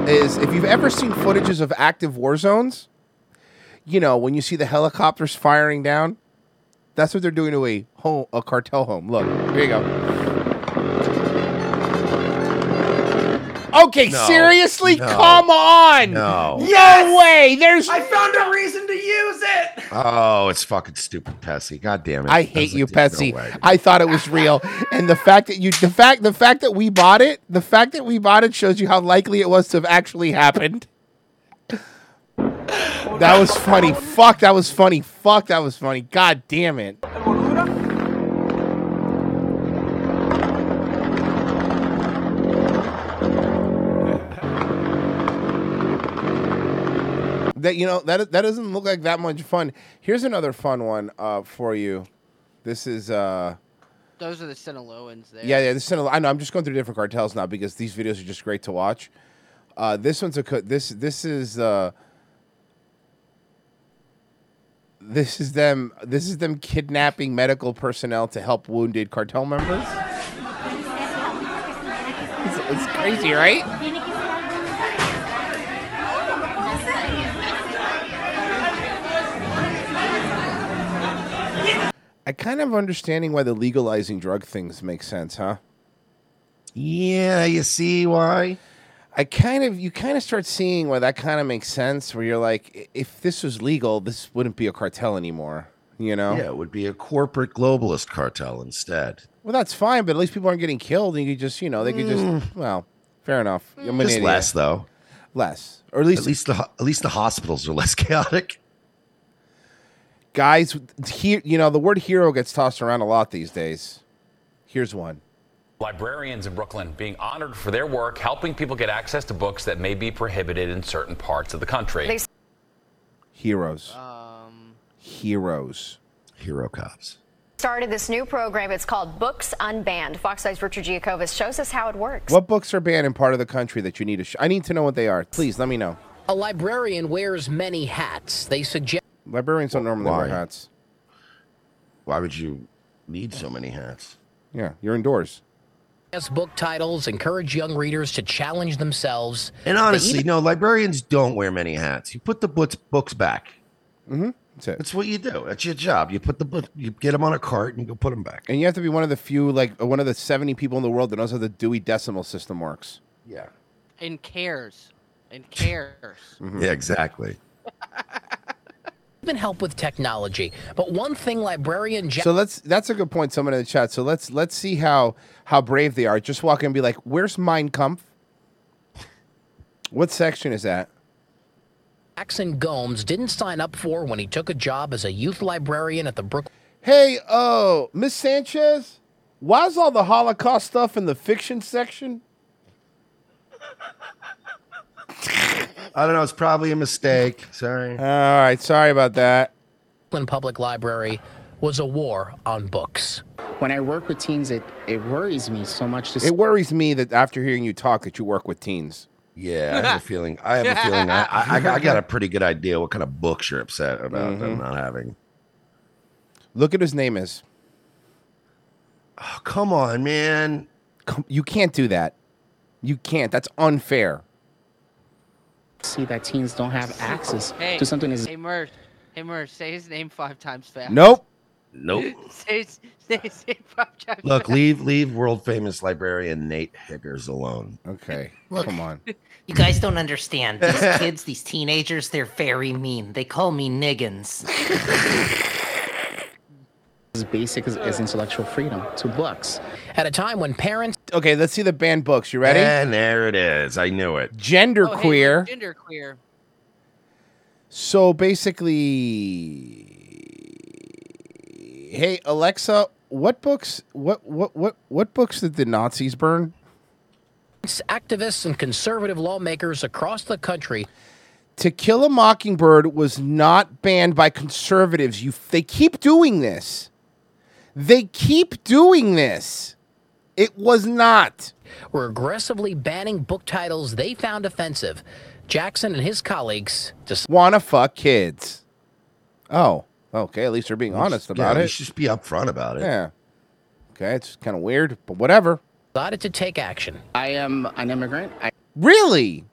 is, if you've ever seen footages of active war zones, you know when you see the helicopters firing down, that's what they're doing to a home, a cartel home. Look, here you go. Okay, No. seriously, No. come on. No. No way. There's. I found a reason to use it. Oh, it's fucking stupid, Pessy. God damn it. I hate like, you, there's no I thought it was real, and the fact that you, the fact, the fact that we bought it, the fact that we bought it shows you how likely it was to have actually happened. That was funny. Fuck, that was funny. Fuck, that was funny. God damn it. That you know that that doesn't look like that much fun. Here's another fun one uh, for you. This is uh, Those are the Sinaloans there. yeah, yeah. This is, I know. I'm just going through different cartels now because these videos are just great to watch. Uh, this one's a co- this this is uh, this is them this is them kidnapping medical personnel to help wounded cartel members. It's, it's crazy, right? I kind of understanding why the legalizing drug things make sense, huh? Yeah, you see why? I kind of you kind of start seeing why that kind of makes sense where you're like if this was legal, this wouldn't be a cartel anymore, you know? Yeah, it would be a corporate globalist cartel instead. Well, that's fine, but at least people aren't getting killed and you could just, you know, they could just mm. well, fair enough. I'm Just idiot. less though. Less. Or at least at least the at least the hospitals are less chaotic. Guys here, you know, the word hero gets tossed around a lot these days. Here's one. Librarians in Brooklyn being honored for their work helping people get access to books that may be prohibited in certain parts of the country. Heroes. Um, Heroes. Hero cops. started this new program. It's called Books Unbanned. Fox Eye's Richard Giacobus shows us how it works. What books are banned in part of the country that you need to sh- I need to know what they are. Please let me know. A librarian wears many hats. They suggest Librarians don't normally wear hats. Why would you need so many hats? Yeah, you're indoors. Yes, book titles, encourage young readers to challenge themselves. And honestly, even- no, librarians don't wear many hats. You put the books books back. Mm-hmm. That's it. That's what you do. That's your job. You put the book, you get them on a cart, and you go put them back. And you have to be one of the few, like uh, one of the 70 people in the world that knows how the Dewey Decimal System works. Yeah. and cares. And cares. Yeah, exactly. help with technology. But one thing librarian Jack So let's that's a good point. Someone in the chat. So let's let's see how how brave they are. Just walk in and be like, "Where's Mein Kampf?" What section is that? Jackson Gomes didn't sign up for when he took a job as a youth librarian at the Brooklyn. Hey, oh, Miss Sanchez, why's all the Holocaust stuff in the fiction section? I don't know. It's probably a mistake. Sorry. All right, sorry about that. Public Library was a war on books. When I work with teens, it, it worries me so much to It worries me that after hearing you talk, that you work with teens. Yeah, I have a feeling. I have a feeling. I, I, I got- I got a pretty good idea what kind of books you're upset about them Mhm. not having. Look at his name is. Oh, come on, man. Come, you can't do that. You can't. That's unfair. See that teens don't have access Hey, to something as hey, Mersh. Hey, Mersh, say his name five times fast. Nope. Nope. say, his- say five times Look, fast. leave leave world famous librarian Nate Higgers alone. Okay, Look, come on. You guys don't understand. These kids, these teenagers, they're very mean. They call me niggins. as basic as, as intellectual freedom to books. At a time when parents. Okay, let's see the banned books. You ready? And there it is. I knew it. Gender Oh, hey, queer. gender queer. So basically, hey Alexa, what books? What what what what books did the Nazis burn? Activists and conservative lawmakers across the country To Kill a Mockingbird was not banned by conservatives. You, they keep doing this. They keep doing this. It was not. were aggressively banning book titles they found offensive. Jackson and his colleagues just Wanna fuck kids. Oh, okay. At least they're being honest about yeah, it. You should just be upfront about it. Yeah. Okay, it's kind of weird, but whatever. Decided to take action. I am an immigrant. I Really?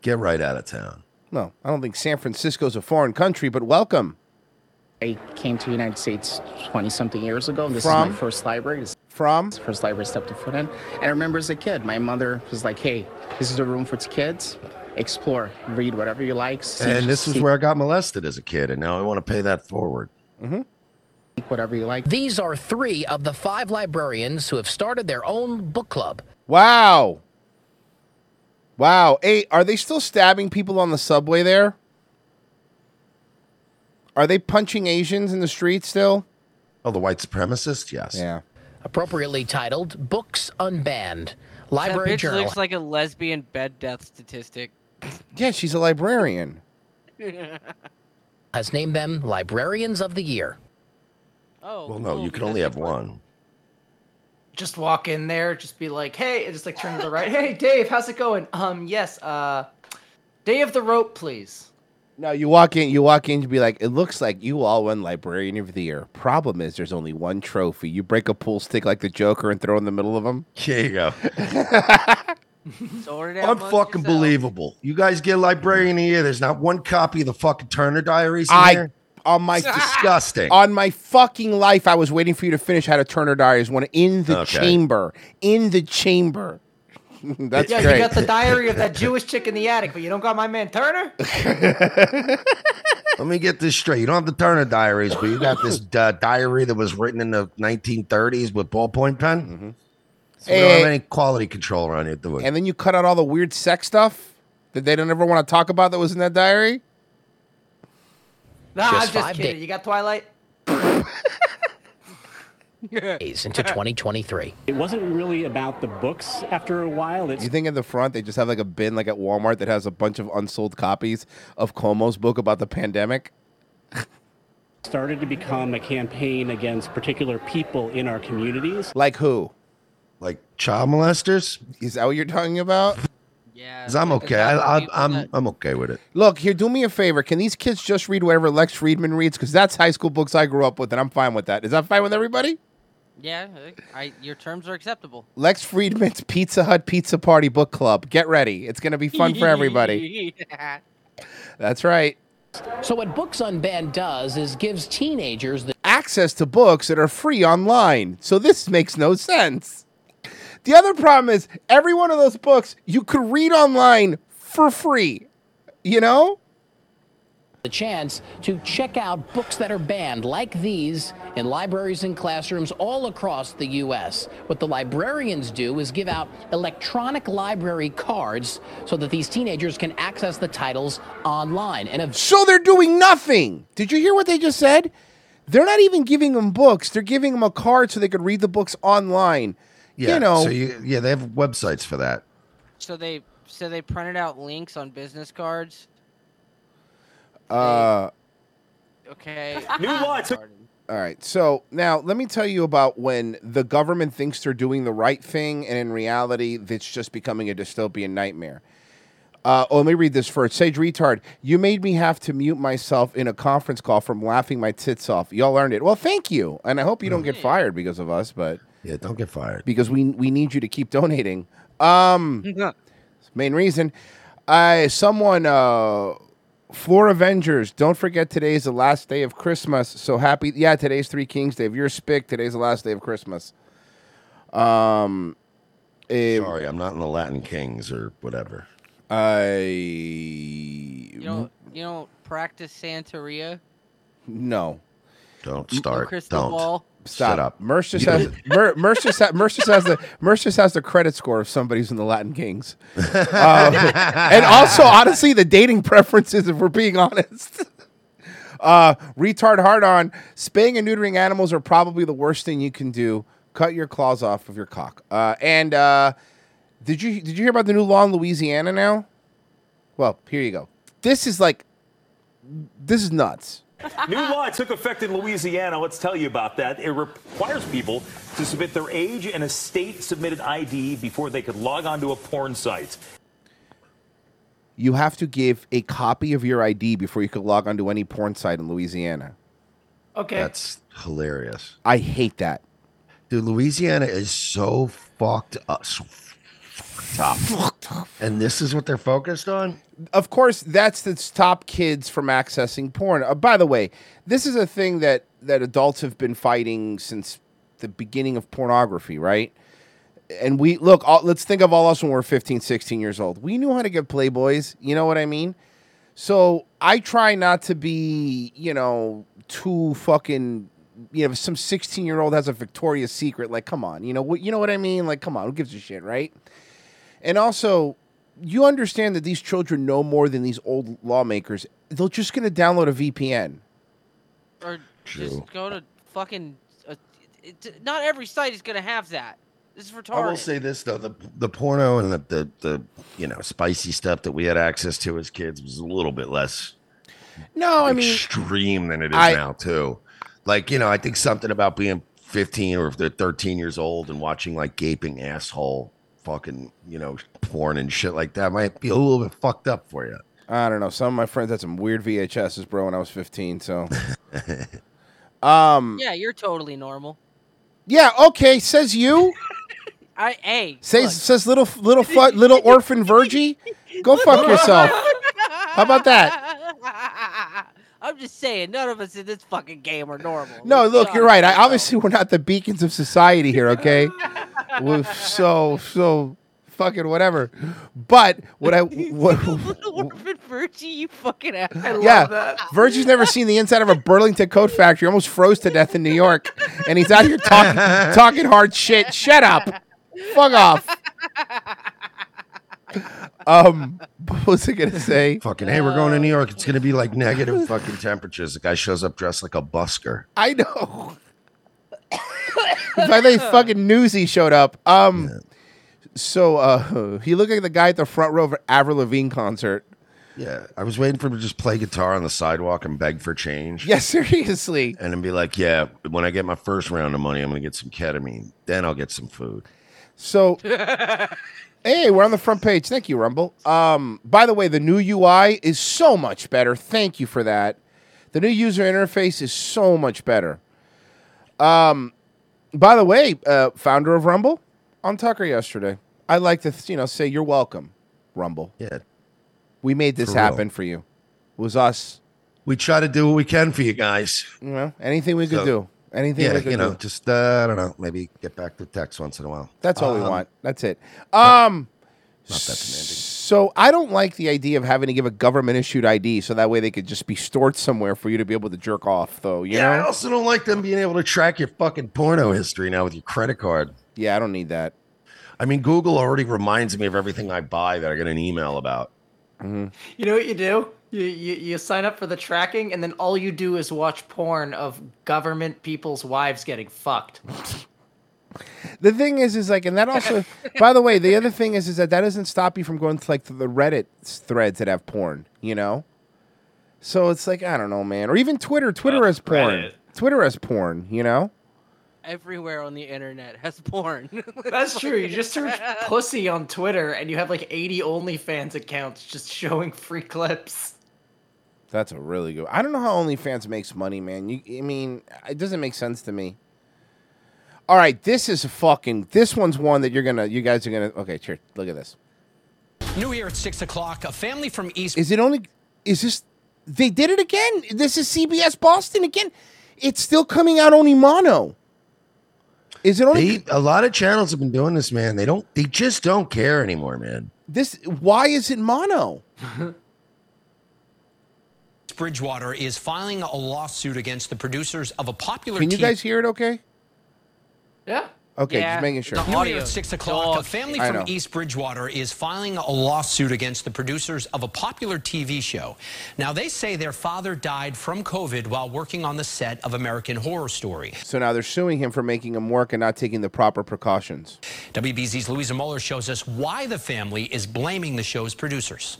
Get right out of town. No, I don't think San Francisco's a foreign country, but welcome. I came to the United States 20 something years ago. and This is my first library. This From? is the first library I stepped a foot in. And I remember as a kid, my mother was like, hey, this is a room for kids. Explore, read whatever you like. see- and this is where I got molested as a kid, and now I want to pay that forward. Mm-hmm. whatever you like. These are three of the five librarians who have started their own book club. Wow. Wow. Hey, are they still stabbing people on the subway there? Are they punching Asians in the street still? Oh, the white supremacist? Yes. Yeah. Appropriately titled Books Unbanned. That Library bitch Journal looks like a lesbian bed death statistic. Yeah, she's a librarian. has named them Librarians of the Year. Oh. Well, no, you can only have one. Just walk in there, just be like, hey, and just like turn to the right. Hey, Dave, how's it going? Um, yes, uh, day of the rope, please. No, you walk in, you walk in to be like, it looks like you all won Librarian of the Year. Problem is, there's only one trophy. You break a pool stick like the Joker and throw it in the middle of them. There you go. Sort it out amongst Unfucking believable. You guys get librarian of the year. There's not one copy of the fucking Turner Diaries in I there. on my disgusting. on my fucking life, I was waiting for you to finish How to Turner Diaries one in the Okay. chamber. In the chamber. That's yeah, great. you got the diary of that Jewish chick in the attic, but you don't got my man Turner. Let me get this straight. You don't have the Turner Diaries, but you got this uh, diary that was written in the 1930s with ballpoint pen. So we don't have any quality control around here, do we? and then you cut out all the weird sex stuff that they don't ever want to talk about that was in that diary. Nah, I'm just kidding. days. You got Twilight? Days into 2023. It wasn't really about the books after a while. It's You think in the front they just have like a bin like at Walmart that has a bunch of unsold copies of Cuomo's book about the pandemic? started to become a campaign against particular people in our communities. Like who? Like child molesters? Is that what you're talking about? Yeah. 'Cause I'm okay. I, I, I'm I'm okay with it. Look, here, do me a favor. Can these kids just read whatever Lex Fridman reads? Because that's high school books I grew up with, and I'm fine with that. Is that fine with everybody? Yeah, uh, I, your terms are acceptable. Lex Fridman's Pizza Hut Pizza Party Book Club. Get ready. It's going to be fun for everybody. That's right. So what Books Unbanned does is gives teenagers the Access to books that are free online. So this makes no sense. The other problem is every one of those books you could read online for free. You know? The chance to check out books that are banned, like these, in libraries and classrooms all across the U.S. What the librarians do is give out electronic library cards so that these teenagers can access the titles online. And if So they're doing nothing. Did you hear what they just said? They're not even giving them books. They're giving them a card so they could read the books online. Yeah. You know, So you, yeah, they have websites for that. So they so they printed out links on business cards. Uh, Okay. New law All right. So now let me tell you about when the government thinks they're doing the right thing, and in reality, it's just becoming a dystopian nightmare. Uh, oh, let me read this first. Sage retard, you made me have to mute myself in a conference call from laughing my tits off. Y'all learned it. Well, thank you, and I hope you don't get fired because of us. But yeah, don't get fired because we we need you to keep donating. Um, main reason. I someone uh Floor Avengers, don't forget today is the last day of Christmas. So happy yeah, today's Three Kings Day. If you're spick, today's the last day of Christmas. Um eh, Sorry, I'm not in the Latin Kings or whatever. I You don't you don't practice Santeria? no. Don't start. crystal Don't. ball? Stop. Shut up. You has Mer, Merce just ha- Merce has the Merce just has the credit score if somebody's in the Latin Kings, Um, and also honestly the dating preferences if we're being honest. Uh, retard hard on spaying and neutering animals are probably the worst thing you can do. Cut your claws off of your cock. Uh, and uh, did you did you hear about the new law in Louisiana now? Well, here you go. This is like this is nuts. New law took effect in Louisiana. Let's tell you about that. It requires people to submit their age and a state submitted ID before they could log on to a porn site. you have to give a copy of your ID before you can log onto any porn site in Louisiana. Okay. That's hilarious. I hate that. Dude, Louisiana is so fucked up. So fucked up. And this is what they're focused on? Of course, that's to stop kids from accessing porn. Uh, by the way, this is a thing that that adults have been fighting since the beginning of pornography, right? And we look, all, let's think of all us when we're 15, 16 years old. We knew how to get Playboys, you know what I mean? So I try not to be, you know, too fucking. You know, if some sixteen-year-old has a Victoria's Secret, like, come on, you know, what you know what I mean? Like, come on, who gives a shit, right? And also, you understand that these children know more than these old lawmakers. They're just going to download a VPN. Or True. just go to fucking. Uh, it, not every site is gonna have that. This is retarded. I will say this though: the the porno and the, the the you know spicy stuff that we had access to as kids was a little bit less No, I mean, extreme than it is I- now too. Like you know, I think something about being 15 or if they're 13 years old and watching like gaping asshole fucking you know porn and shit like that might be a little bit fucked up for you. I don't know. Some of my friends had some weird VHSs, bro, when I was 15. So, um, Yeah, you're totally normal. yeah, okay. Says you. I hey. Says says little little fu- little orphan Virgie. Go fuck yourself. How about that? I'm just saying, none of us in this fucking game are normal. No, look, you're right. I obviously we're not the beacons of society here, okay? we're so so fucking whatever. But what I what, Orphan Virgie, you fucking ass. I love that. yeah, Virgie's never seen the inside of a Burlington coat factory. Almost froze to death in New York, and he's out here talking talking hard shit. Shut up. Fuck off. Um, what was I gonna say? Fucking hey, we're going to New York. It's gonna be like negative fucking temperatures. The guy shows up dressed like a busker. I know. I think fucking Newsy showed up. Um, so uh, he looked like the guy at the front row of an Avril Lavigne concert. Yeah, I was waiting for him to just play guitar on the sidewalk and beg for change. Yeah, seriously. And then be like, yeah, when I get my first round of money, I'm gonna get some ketamine. Then I'll get some food. So, hey, we're on the front page. Thank you, Rumble. Um, by the way, the new UI is so much better. Thank you for that. The new user interface is so much better. Um, by the way, uh, founder of Rumble on Tucker yesterday. I'd like to, you know, say you're welcome, Rumble. Yeah. We made this For happen for you. It was us. We try to do what we can for you guys. You know, anything we could So- do. Anything yeah, we you know, do. just uh, I don't know, maybe get back to text once in a while. That's all we Um, want. That's it. Um, Not that demanding. So I don't like the idea of having to give a government issued ID so that way they could just be stored somewhere for you to be able to jerk off, though. You yeah, I also don't like them being able to track your fucking porno history now with your credit card. Yeah, I don't need that. I mean, Google already reminds me of everything I buy that I get an email about. Mm-hmm. You know what you do? You, you you sign up for the tracking, and then all you do is watch porn of government people's wives getting fucked. The thing is, is like, and that also, by the way, the other thing is, is that that doesn't stop you from going to like to the Reddit threads that have porn, you know? So it's like, I don't know, man. Or even Twitter. Twitter has porn. Reddit. Twitter has porn, you know? Everywhere on the internet has porn. That's true. You just search pussy on Twitter, and you have like 80 OnlyFans accounts just showing free clips. That's a really good. I don't know how OnlyFans makes money, man. You, I mean, it doesn't make sense to me. All right, this is a fucking. This one's one that you're gonna. You guys are gonna. Okay, here. Look at this. New here at six o'clock. A family from East. Is it only? Is this? They did it again. This is CBS Boston again. It's still coming out only mono. Is it only? They, a lot of channels have been doing this, man. They don't. They just don't care anymore, man. This. Why is it mono? Bridgewater is filing a lawsuit against the producers of a popular. Can you TV guys hear it? Okay. Yeah. Okay, just making sure. New here at six o'clock. A family from. East Bridgewater is filing a lawsuit against the producers of a popular TV show. Now they say their father died from COVID while working on the set of American Horror Story. So now they're suing him for making him work and not taking the proper precautions. WBZ's Louisa Moller shows us why the family is blaming the show's producers.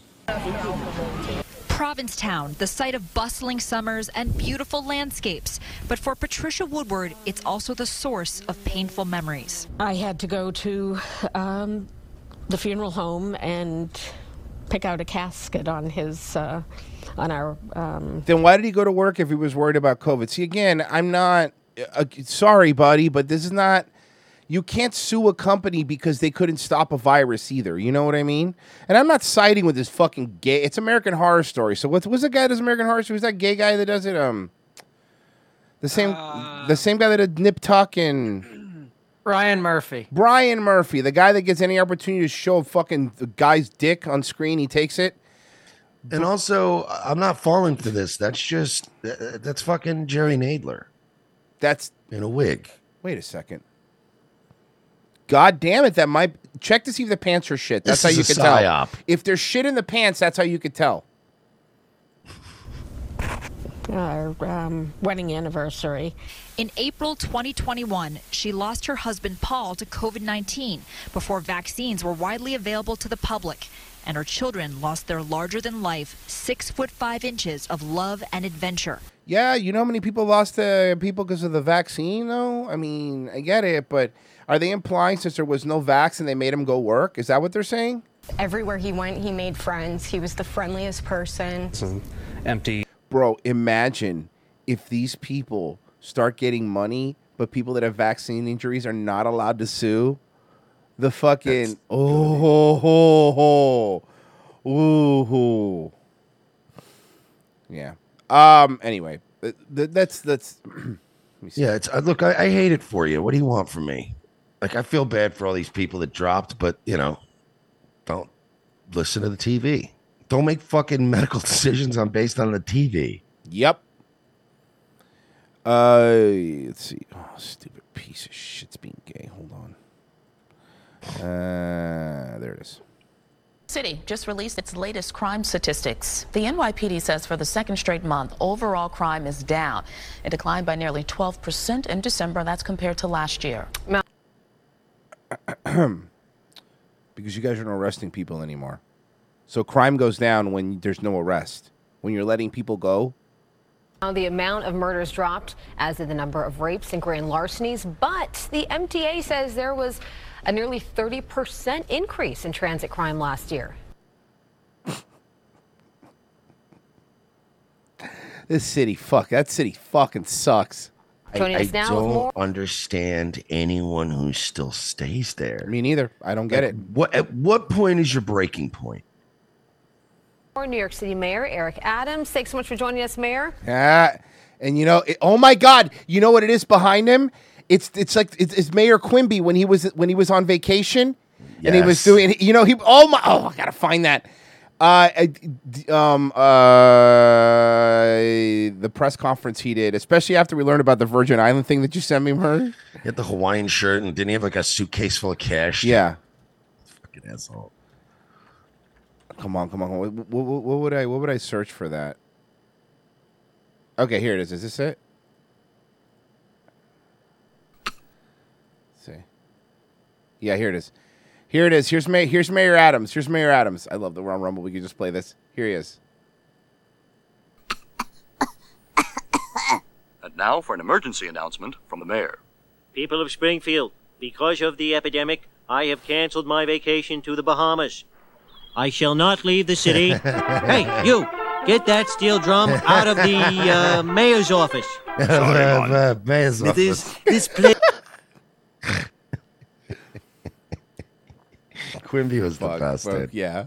Provincetown, the site of bustling summers and beautiful landscapes. But for Patricia Woodward, it's also the source of painful memories. I had to go to um, the funeral home and pick out a casket on his uh, on our um, Then why did he go to work if he was worried about COVID? See, again, I'm not uh, sorry, buddy, but this is not. You can't sue a company because they couldn't stop a virus either. You know what I mean? And I'm not siding with this fucking gay. It's American Horror Story. So what's what's the guy that does American Horror Story? Who's that gay guy that does it? Um, the same the same guy that did Nip Tuck and Ryan Murphy. Brian Murphy, the guy that gets any opportunity to show a fucking guy's dick on screen, he takes it. And also, I'm not falling for this. That's just uh, that's fucking Jerry Nadler. That's in a wig. Wait a second. God damn it! That might check to see if the pants are shit. That's This how you is a can tell. If there's shit in the pants, that's how you could tell. our um, wedding anniversary. In April 2021, she lost her husband Paul to COVID 19 before vaccines were widely available to the public. And her children lost their larger than life, six foot five inches of love and adventure. Yeah, you know how many people lost uh, people because of the vaccine, though? I mean, I get it, but are they implying since there was no vax and they made him go work? Is that what they're saying? Everywhere he went, he made friends. He was the friendliest person. empty. Bro, imagine if these people start getting money, but people that have vaccine injuries are not allowed to sue. The fucking oh ho ho ho, ooh hoo. Yeah. Um. Anyway, th- th- that's that's. let me see. Yeah, it's uh, look. I, I hate it for you. What do you want from me? Like, I feel bad for all these people that dropped, but you know, don't listen to the TV. Don't make fucking medical decisions on based on the TV. Yep. Uh, let's see. Oh, stupid piece of shit's being gay. Hold on. Uh, there it is. City just released its latest crime statistics. The NYPD says for the second straight month, overall crime is down. It declined by nearly 12% in December. That's compared to last year. because you guys are not arresting people anymore. So crime goes down when there's no arrest. When you're letting people go, Now, the amount of murders dropped, as did the number of rapes and grand larcenies. But the MTA says there was a nearly 30% increase in transit crime last year. this city, fuck, that city fucking sucks. I, Joining I us now don't more- understand anyone who still stays there. Me neither. I don't get Like, it. What at what point is your breaking point? More New York City Mayor Eric Adams. Thanks so much for joining us, Mayor. Ah, and you know, it, oh my God, you know what it is behind him? It's it's like it's, it's Mayor Quimby when he was when he was on vacation, and he was doing. You know, he oh my oh I gotta find that. Uh, I- d- um, uh, the press conference he did, especially after we learned about the Virgin Island thing that you sent me, Murray. He had the Hawaiian shirt and didn't he have like a suitcase full of cash? Yeah. Fucking asshole. Come on, come on. What, what, what, what would I what would I search for that? Okay, here it is. Is this it? Let's see. Yeah, here it is. Here it is. Here's May- here's Mayor Adams. Here's Mayor Adams. I love the Round Rumble. We can just play this. Here he is. And now for an emergency announcement from the mayor. People of Springfield, because of the epidemic, I have canceled my vacation to the Bahamas. I shall not leave the city. hey, you! Get that steel drum out of the uh, mayor's office. Uh, mayor's This, office. this place. Quimby was the best. fuck, yeah.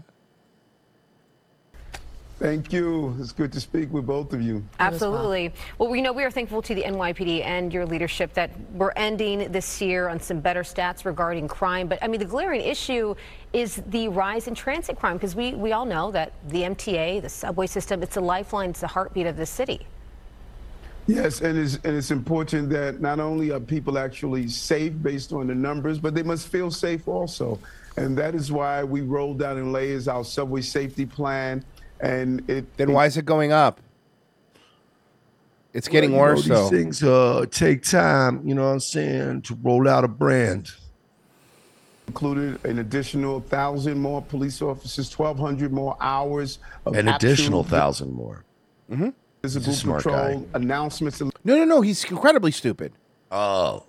Thank you. It's good to speak with both of you. Absolutely. Well, we know we are thankful to the NYPD and your leadership that we're ending this year on some better stats regarding crime. But I mean, the glaring issue is the rise in transit crime because we, we all know that the MTA, the subway system, it's a lifeline, it's the heartbeat of the city. Yes, and it's, and it's important that not only are people actually safe based on the numbers, but they must feel safe also. And that is why we rolled out in layers our subway safety plan. And it Then why is it going up? It's getting Well, you know, worse these though. things uh, take time, you know what I'm saying, to roll out a brand. included an additional thousand more police officers, 1,200 more hours of An additional thousand more. Visible He's a smart patrol guy. announcements. No, no, no. He's incredibly stupid. Oh.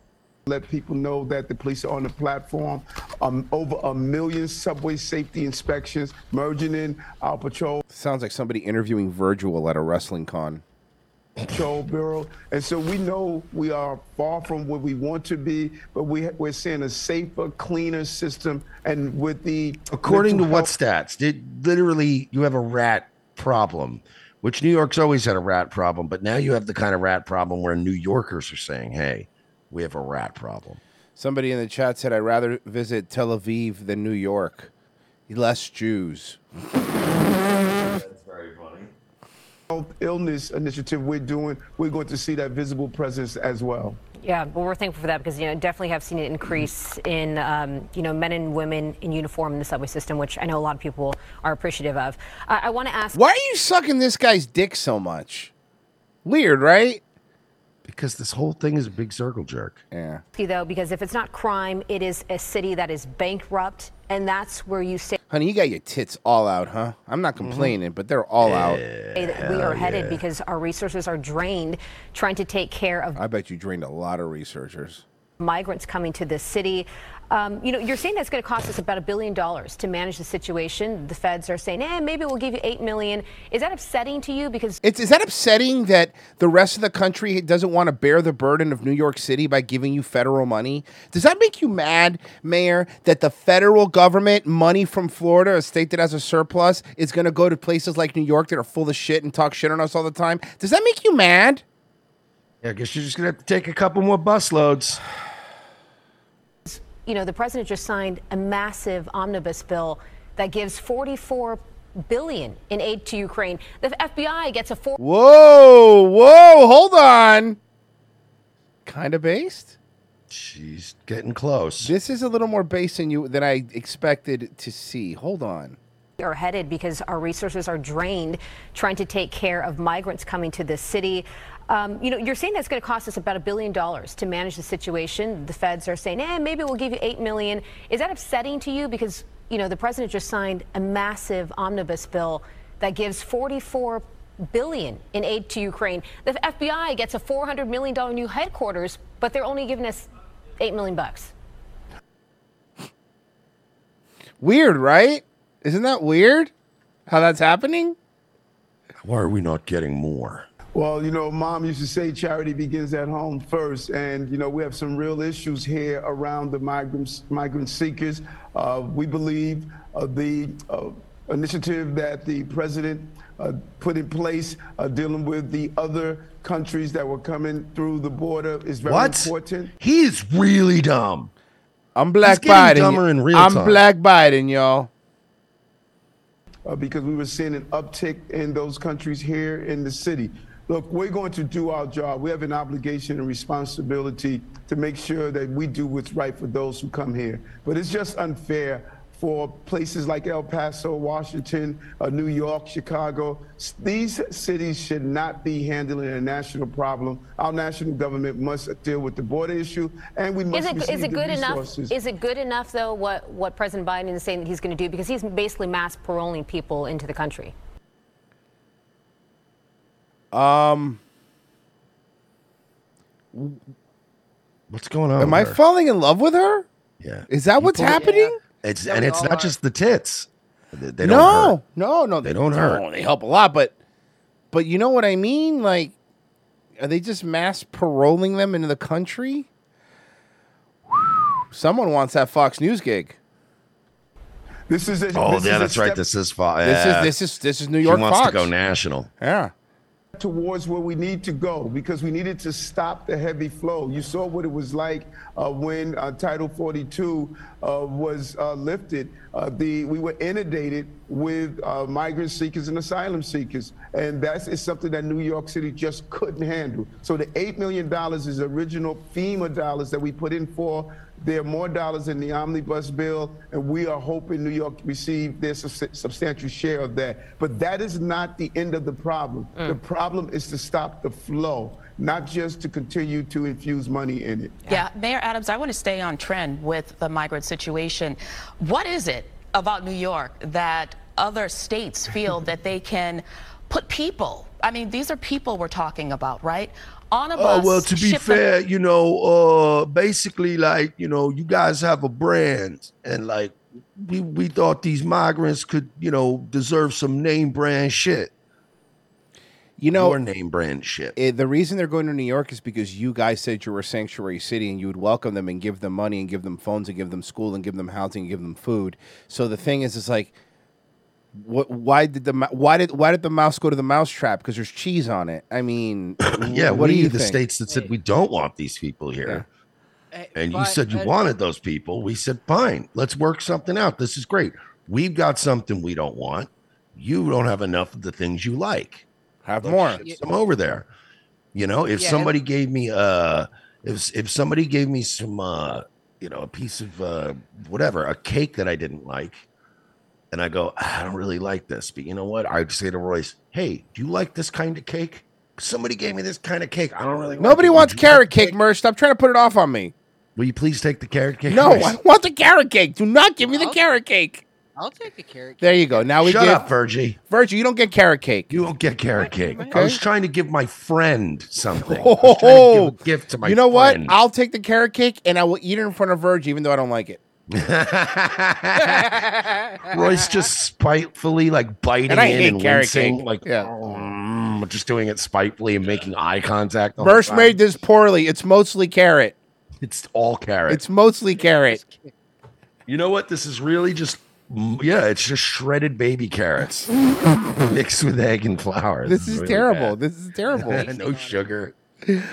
Let people know that the police are on the platform. Um, over a million subway safety inspections, merging in our patrol. Sounds like somebody interviewing Virgil at a wrestling con. Patrol Bureau. And so we know we are far from where we want to be, but we, we're seeing a safer, cleaner system. And with the. According to mental what stats? Did literally you have a rat problem, which New York's always had a rat problem, but now you have the kind of rat problem where New Yorkers are saying, "Hey, we have a rat problem." Somebody in the chat said, I'd rather visit Tel Aviv than New York. Less Jews. That's very funny. Health illness initiative we're doing, we're going to see that visible presence as well. Yeah, well, we're thankful for that because you know definitely have seen an increase in um, you know men and women in uniform in the subway system, which I know a lot of people are appreciative of. Uh, I want to ask. Why are you sucking this guy's dick so much? Weird, right? Because this whole thing is a big circle jerk. Yeah. though, because if it's not crime, it is a city that is bankrupt, and that's where you say Honey, you got your tits all out, huh? I'm not mm-hmm. complaining, but they're all out. we are headed because our resources are drained trying to take care of I bet you drained a lot of researchers. migrants coming to this city. Um, you know, you're saying that's going to cost us about a billion dollars to manage the situation. The feds are saying, eh, maybe we'll give you eight million. Is that upsetting to you? Because It's, is that upsetting that the rest of the country doesn't want to bear the burden of New York City by giving you federal money? Does that make you mad, Mayor, that the federal government, money from Florida, a state that has a surplus, is going to go to places like New York that are full of shit and talk shit on us all the time? Does that make you mad? Yeah, I guess you're just gonna have to take a couple more bus loads. You know, the president just signed a massive omnibus bill that gives 44 billion in aid to Ukraine. The FBI gets a four. Whoa, whoa, hold on. Kind of based? She's getting close. This is a little more based than you than I expected to see. Hold on. We are headed because our resources are drained trying to take care of migrants coming to this city. Um, you know, you're saying that's going to cost us about a billion dollars to manage the situation. The feds are saying, eh, maybe we'll give you eight million. Is that upsetting to you? Because, you know, the president just signed a massive omnibus bill that gives 44 billion in aid to Ukraine. The FBI gets a 400 million dollar new headquarters, but they're only giving us eight million bucks. Weird, right? Isn't that weird? How that's happening? Why are we not getting more? Well, you know, mom used to say charity begins at home first. And, you know, we have some real issues here around the migrants, migrant seekers. Uh, we believe uh, the uh, initiative that the president uh, put in place uh, dealing with the other countries that were coming through the border is very What? important. He is really dumb. I'm Black He's getting Biden. dumber in real I'm time. Black Biden, y'all. uh, because we were seeing an uptick in those countries here in the city. Look, we're going to do our job. We have an obligation and responsibility to make sure that we do what's right for those who come here. But it's just unfair for places like El Paso, Washington, uh, New York, Chicago. These cities should not be handling a national problem. Our national government must deal with the border issue, and we must Is it, is it good resources. enough? Is it good enough though? What what President Biden is saying that he's going to do because he's basically mass paroling people into the country. Um, What's going on? am I her? falling in love with her? Yeah. Is that what's People- happening? It's Yeah, and it's not are. just the tits. They, they no, don't hurt. no, no. They don't hurt. They help a lot, but but you know what I mean? Like, are they just mass paroling them into the country? Someone wants that Fox News gig. This is a, Oh, this yeah, is a that's right. This is Fox. This is this is this is New York She wants Fox. to go national. Yeah. Towards where we need to go because we needed to stop the heavy flow. You saw what it was like uh, when uh, Title 42 uh, was uh, lifted. Uh, the we were inundated with uh, migrant seekers and asylum seekers, and that is something that New York City just couldn't handle. So the eight million dollars is original FEMA dollars that we put in for. There are more dollars in the omnibus bill, and we are hoping New York to receive their subs- substantial share of that. But that is not the end of the problem. The problem is to stop the flow, not just to continue to infuse money in it. Yeah, Mayor Adams, I want to stay on trend with the migrant situation. What is it about New York that other states feel that they can put people. I mean, these are people we're talking about, right? On a Oh bus. well, to be ship them- fair, you know, uh, basically, like you know, you guys have a brand, and like we we thought these migrants could, you know, deserve some name brand shit. You know, Your name brand shit. Eh, the reason they're going to New York is because you guys said you were a sanctuary city and you would welcome them and give them money and give them phones and give them school and give them housing and give them food. So the thing is, it's like, what? Why did the why did why did the mouse go to the mouse trap? Because there's cheese on it. I mean, yeah, what do you the think? states that said we don't want these people here. And you said you but- wanted those people. We said, fine, let's work something out. This is great. We've got something we don't want. You don't have enough of the things you like. Have Let's more. ship some over there. You know, if Yeah, somebody gave me uh if if somebody gave me some uh you know, a piece of uh whatever, a cake that I didn't like, and I go, "Ah, I don't really like this, but you know what? I'd say to Royce, Hey, do you like this kind of cake? Somebody gave me this kind of cake. I don't really like Nobody it. Wants you carrot cake, Mersh. Stop trying to put it off on me. Will you please take the carrot cake? No, Royce? I want the carrot cake. Do not give me the carrot cake. I'll take the carrot. Cake. There you go. Now we Shut give up, Virgie. Virgie, you don't get carrot cake. You don't get carrot cake. I was trying to give my friend something. I was to Oh, give a gift to my you know friend. what? I'll take the carrot cake and I will eat it in front of Virgie, even though I don't like it. Royce just spitefully like biting And I in and carrot wincing, cake. like Yeah. "Mm," just doing it spitefully and making eye contact. the whole Mersh time. made this poorly. It's mostly carrot. It's all carrot. It's mostly carrot. You know what? This is really just yeah, it's just shredded baby carrots mixed with egg and flour. This is really terrible. bad. This is terrible. no sugar.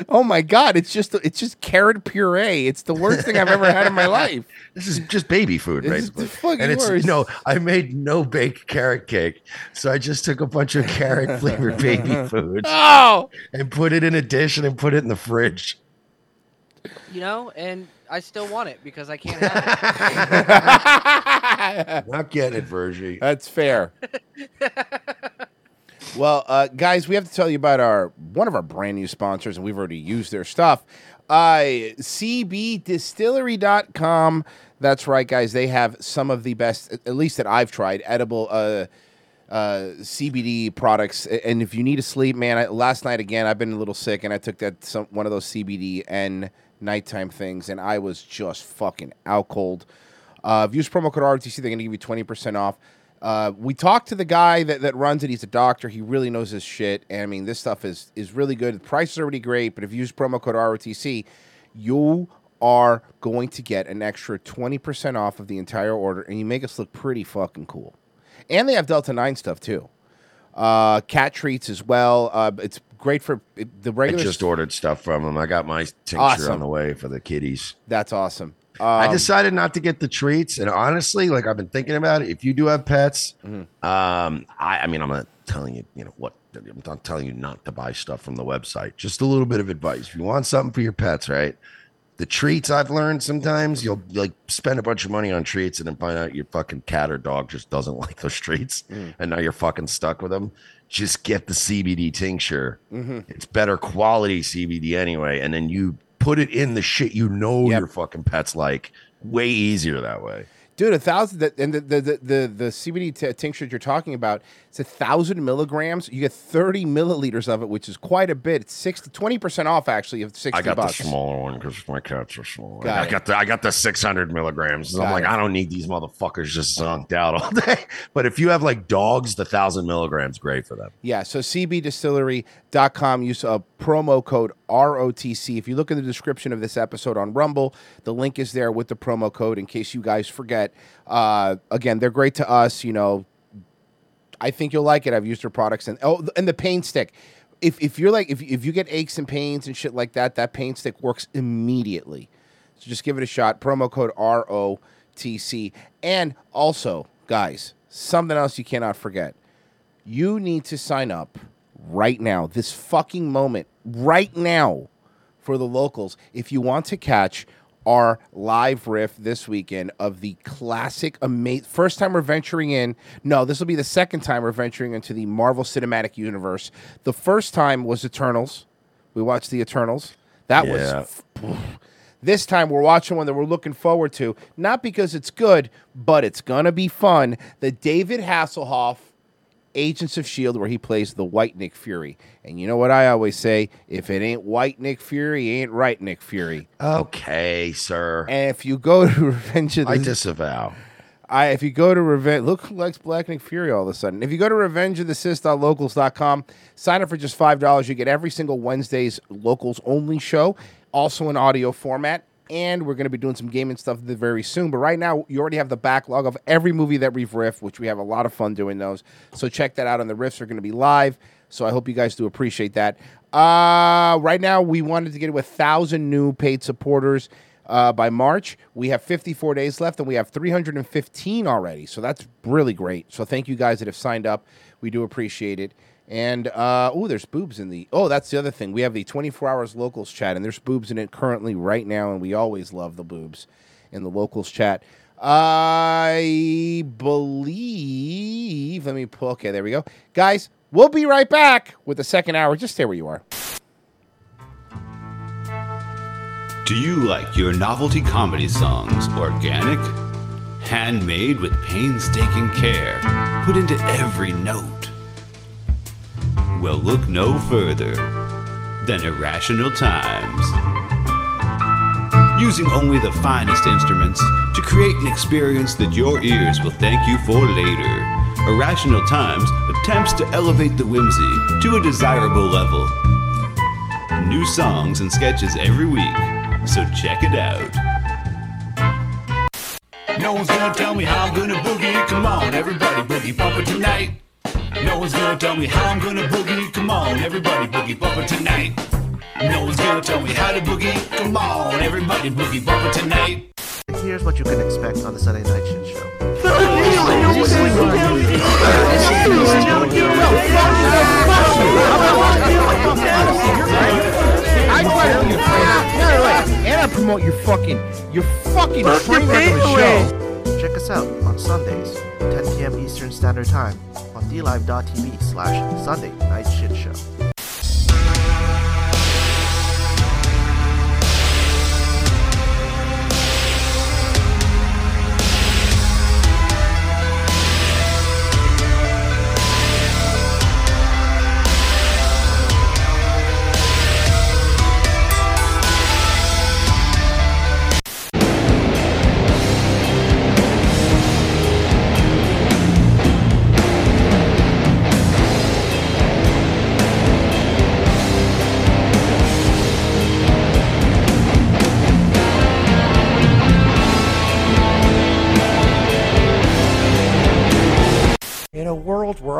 Oh my god! It's just it's just carrot puree. It's the worst thing I've ever had in my life. This is just baby food, This is basically. the fucking and it's worst. you know, I made no baked carrot cake, so I just took a bunch of carrot flavored baby food Oh! and put it in a dish and then put it in the fridge. You know, and I still want it because I can't have it. Not getting it, Virgie. That's fair. well, uh, guys, we have to tell you about our one of our brand new sponsors, and we've already used their stuff. Uh, CBDistillery.com. That's right, guys. They have some of the best, at least that I've tried, edible uh, uh, CBD products. And if you need to sleep, man, I, last night again, I've been a little sick, and I took that some one of those CBD and nighttime things, and I was just fucking out cold. Uh, if you use promo code ROTC, they're going to give you 20% off. Uh, we talked to the guy that, that runs it. He's a doctor. He really knows his shit. And I mean, this stuff is, is really good. The price is already great, but if you use promo code ROTC, you are going to get an extra 20% off of the entire order, and you make us look pretty fucking cool. And they have Delta 9 stuff too. Uh, cat treats as well. Uh, it's great for the I just ordered stuff from them. I got my tincture Awesome. on the way for the kitties. That's awesome. I Um, decided not to get the treats, and honestly, like I've been thinking about it. If you do have pets, Mm-hmm. um, I, I mean, I'm not telling you, you know what. I'm not telling you not to buy stuff from the website. Just a little bit of advice. If you want something for your pets, right? The treats I've learned sometimes you'll like spend a bunch of money on treats and then find out your fucking cat or dog just doesn't like those treats, Mm. and now you're fucking stuck with them. Just get the CBD tincture. Mhm. It's better quality CBD anyway, and then you put it in the shit you know your fucking pets like. Way easier that way. Dude, a thousand. And the the the the, the CBD t- tincture you're talking about, it's a thousand milligrams. You get thirty milliliters of it, which is quite a bit. It's 60, 20 percent off actually of sixty I got bucks. the smaller one because my cats are small. Got I it. got the I got the 600 milligrams. I'm like, it. I don't need these motherfuckers just zonked out all day. But if you have like dogs, the thousand milligrams great for them. Yeah, so cbdistillery.com, use a promo code ROTC. If you look in the description of this episode on Rumble, the link is there with the promo code in case you guys forget. Uh, again, they're great to us. You know, I think you'll like it. I've used her products and oh, and the pain stick. If, if you're like if, if you get aches and pains and shit like that, that pain stick works immediately. So just give it a shot. Promo code ROTC. And also, guys, something else you cannot forget. You need to sign up right now, this fucking moment, right now, for the locals. If you want to catch our live riff this weekend of the classic, amazing. First time we're venturing in. No, this will be the second time we're venturing into the Marvel Cinematic Universe. The first time was Eternals. We watched the Eternals. That Yeah. was. This time we're watching one that we're looking forward to, not because it's good, but it's gonna be fun. The David Hasselhoff Agents of S.H.I.E.L.D., where he plays the white Nick Fury. And you know what I always say? If it ain't white Nick Fury, ain't right Nick Fury. Oh. Okay, sir. And if you go to Revenge of the I disavow. I if you go to Revenge, look who likes Black Nick Fury all of a sudden. If you go to Revenge of the revengeofthecis.locals.com, sign up for just five dollars. You get every single Wednesday's locals only show, also in audio format. And we're going to be doing some gaming stuff very soon. But right now, you already have the backlog of every movie that we've riffed, which we have a lot of fun doing those. So check that out. And the riffs are going to be live. So I hope you guys do appreciate that. Uh, right now, we wanted to get to a thousand new paid supporters uh, by March. We have 54 days left, and we have 315 already. So that's really great. So thank you guys that have signed up. We do appreciate it. And uh, oh, there's boobs in the. Oh, that's the other thing. We have the 24 hours locals chat, and there's boobs in it currently right now, and we always love the boobs in the locals chat. I believe. Let me pull. Okay, there we go, guys. We'll be right back with the second hour. Just stay where you are. Do you like your novelty comedy songs organic? Handmade with painstaking care, put into every note? Well, look no further than Irrational Times. Using only the finest instruments to create an experience that your ears will thank you for later. Irrational Times attempts to elevate the whimsy to a desirable level. New songs and sketches every week, so check it out. No one's gonna tell me how I'm gonna boogie. Come on, everybody, boogie bumper tonight. No one's gonna tell me how I'm gonna boogie. Come on, everybody, boogie bumper tonight. No one's gonna tell me how to boogie. Come on, everybody, boogie bumper tonight. Here's what you can expect on the Sunday Night Shit Show. And I promote your fucking, your fucking train wreck of a show. Check us out on Sundays, 10 p.m. Eastern Standard Time on dlive.tv slash Sunday Night Shit Show.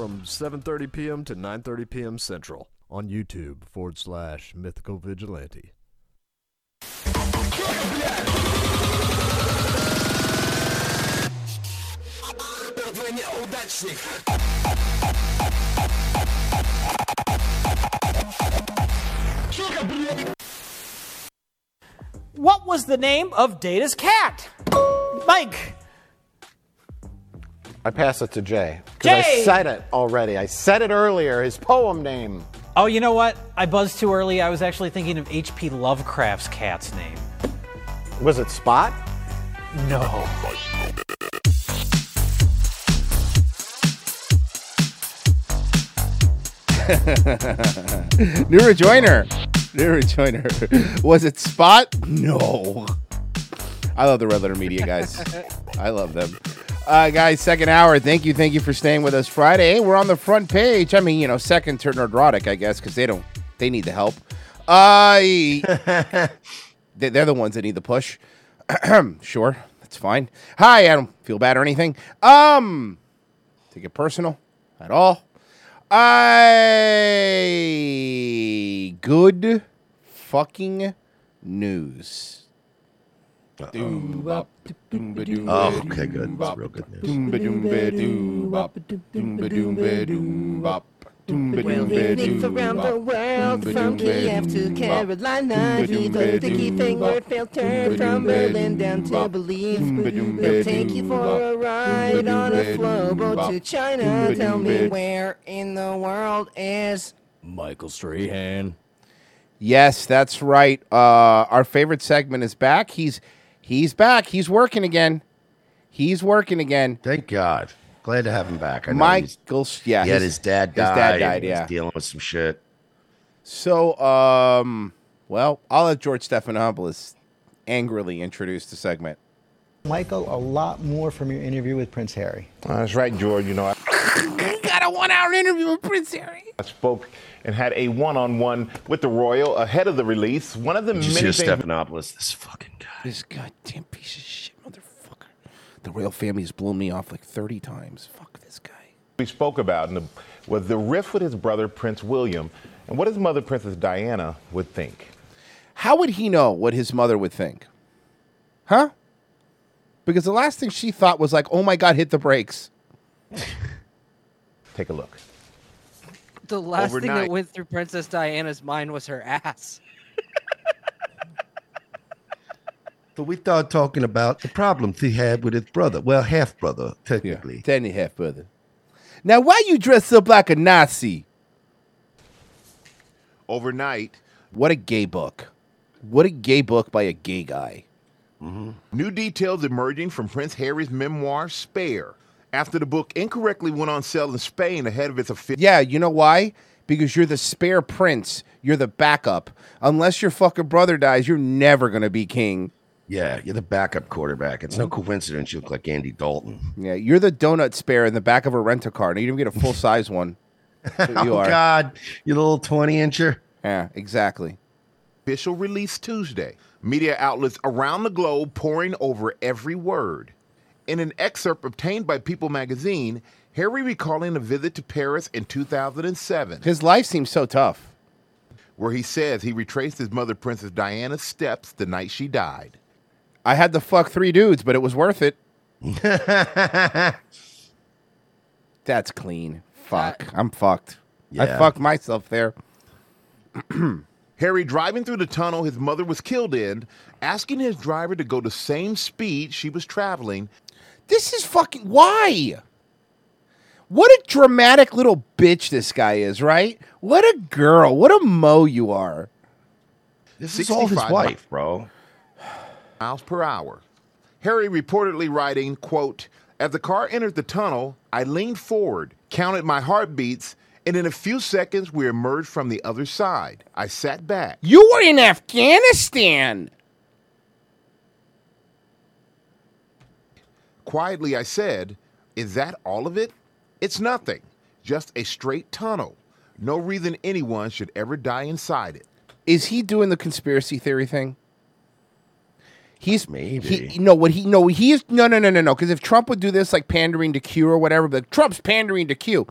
from 7.30 p.m. to 9.30 p.m. Central on YouTube forward slash Mythical Vigilante. What was the name of Data's cat? Mike. I pass it to Jay. 'cause I said it already. I said it earlier. His poem name. Oh, you know what? I buzzed too early. I was actually thinking of H.P. Lovecraft's cat's name. Was it Spot? No. New rejoiner. New rejoiner. Was it Spot? No. I love the Red Letter Media guys. I love them. Uh, guys, second hour. Thank you, thank you for staying with us. Friday, we're on the front page. I mean, you know, second to Nerdrotic, I guess, because they don't, they need the help. Uh, they- they're the ones that need the push. sure, that's fine. Hi, I don't feel bad or anything. Um, take it personal at all. I good fucking news. Oh, okay, good. That's real good news. Well, picnics around the world, from Kiev to Carolina. He's a sticky finger filter from Berlin down to Belize. They'll take you for a ride on a flow boat to China. Tell me where in the world is Michael Strahan. Yes, that's right. Uh, our favorite segment is back. He's he's back. He's working again. He's working again. Thank God. Glad to have him back. I know he's- Michael, yeah, he had his- his dad his dad died, he was yeah. dealing with some shit. So, um, well, I'll let George Stephanopoulos angrily introduce the segment. Michael, a lot more from your interview with Prince Harry. That's right, George. You know, I, Got a one-hour interview with Prince Harry. I spoke and had a one-on-one with the royal ahead of the release. One of the Did you many see things. Stephanopoulos? This fucking guy. This goddamn piece of shit, motherfucker. The royal family has blown me off like 30 times. Fuck this guy. we spoke about and the, was the rift with his brother Prince William and what his mother Princess Diana would think. How would he know what his mother would think? Huh? Because the last thing she thought was like, oh my God, hit the brakes. Take a look. The last thing that went through Princess Diana's mind was her ass. So we started talking about the problems he had with his brother. Well, half brother, technically. Ten and a half brother. Now, why you dress up like a Nazi? Overnight, What a gay book. What a gay book by a gay guy. Mm-hmm. new details emerging from Prince Harry's memoir Spare after the book incorrectly went on sale in Spain ahead of its official. Yeah, you know why? Because you're the spare prince. You're the backup. Unless your fucking brother dies, you're never going to be king. Yeah, you're the backup quarterback. It's no mm-hmm. coincidence you look like Andy Dalton. Yeah, you're the donut spare in the back of a rent a car. And you don't get a full size one. That's what oh, you oh, are. God. You little 20 incher. Yeah, exactly. official release Tuesday. Media outlets around the globe pouring over every word. In an excerpt obtained by People magazine, Harry recalling a visit to Paris in 2007, His life seems so tough. where he says he retraced his mother, Princess Diana's steps the night she died. I had to fuck three dudes, but it was worth it. That's clean. Fuck. I'm fucked. I fucked myself there. Harry driving through the tunnel his mother was killed in, asking his driver to go the same speed she was traveling. This is fucking why? What a dramatic little bitch this guy is, right? What a girl. What a mo you are. This is all his wife, bro. Miles per hour. Harry reportedly writing, quote, As the car entered the tunnel, I leaned forward, counted my heartbeats, and in a few seconds we emerged from the other side. I sat back. You were in Afghanistan. Quietly I said, Is that all of it? It's nothing. Just a straight tunnel. No reason anyone should ever die inside it. Is he doing the conspiracy theory thing? He's Maybe. He, no, what he no he is no no no no no because if Trump would do this like pandering to Q or whatever, but Trump's pandering to Q.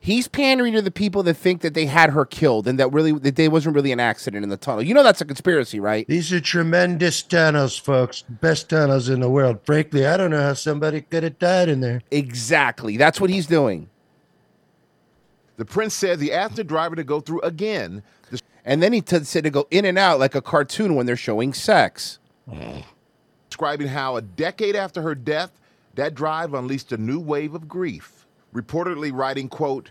He's pandering to the people that think that they had her killed and that really that there wasn't really an accident in the tunnel. You know that's a conspiracy, right? These are tremendous tunnels, folks. Best tunnels in the world. Frankly, I don't know how somebody could have died in there. Exactly. That's what he's doing. The prince said he asked the driver to go through again. And then he t- said to go in and out like a cartoon when they're showing sex. Describing how a decade after her death, that drive unleashed a new wave of grief. Reportedly writing, quote,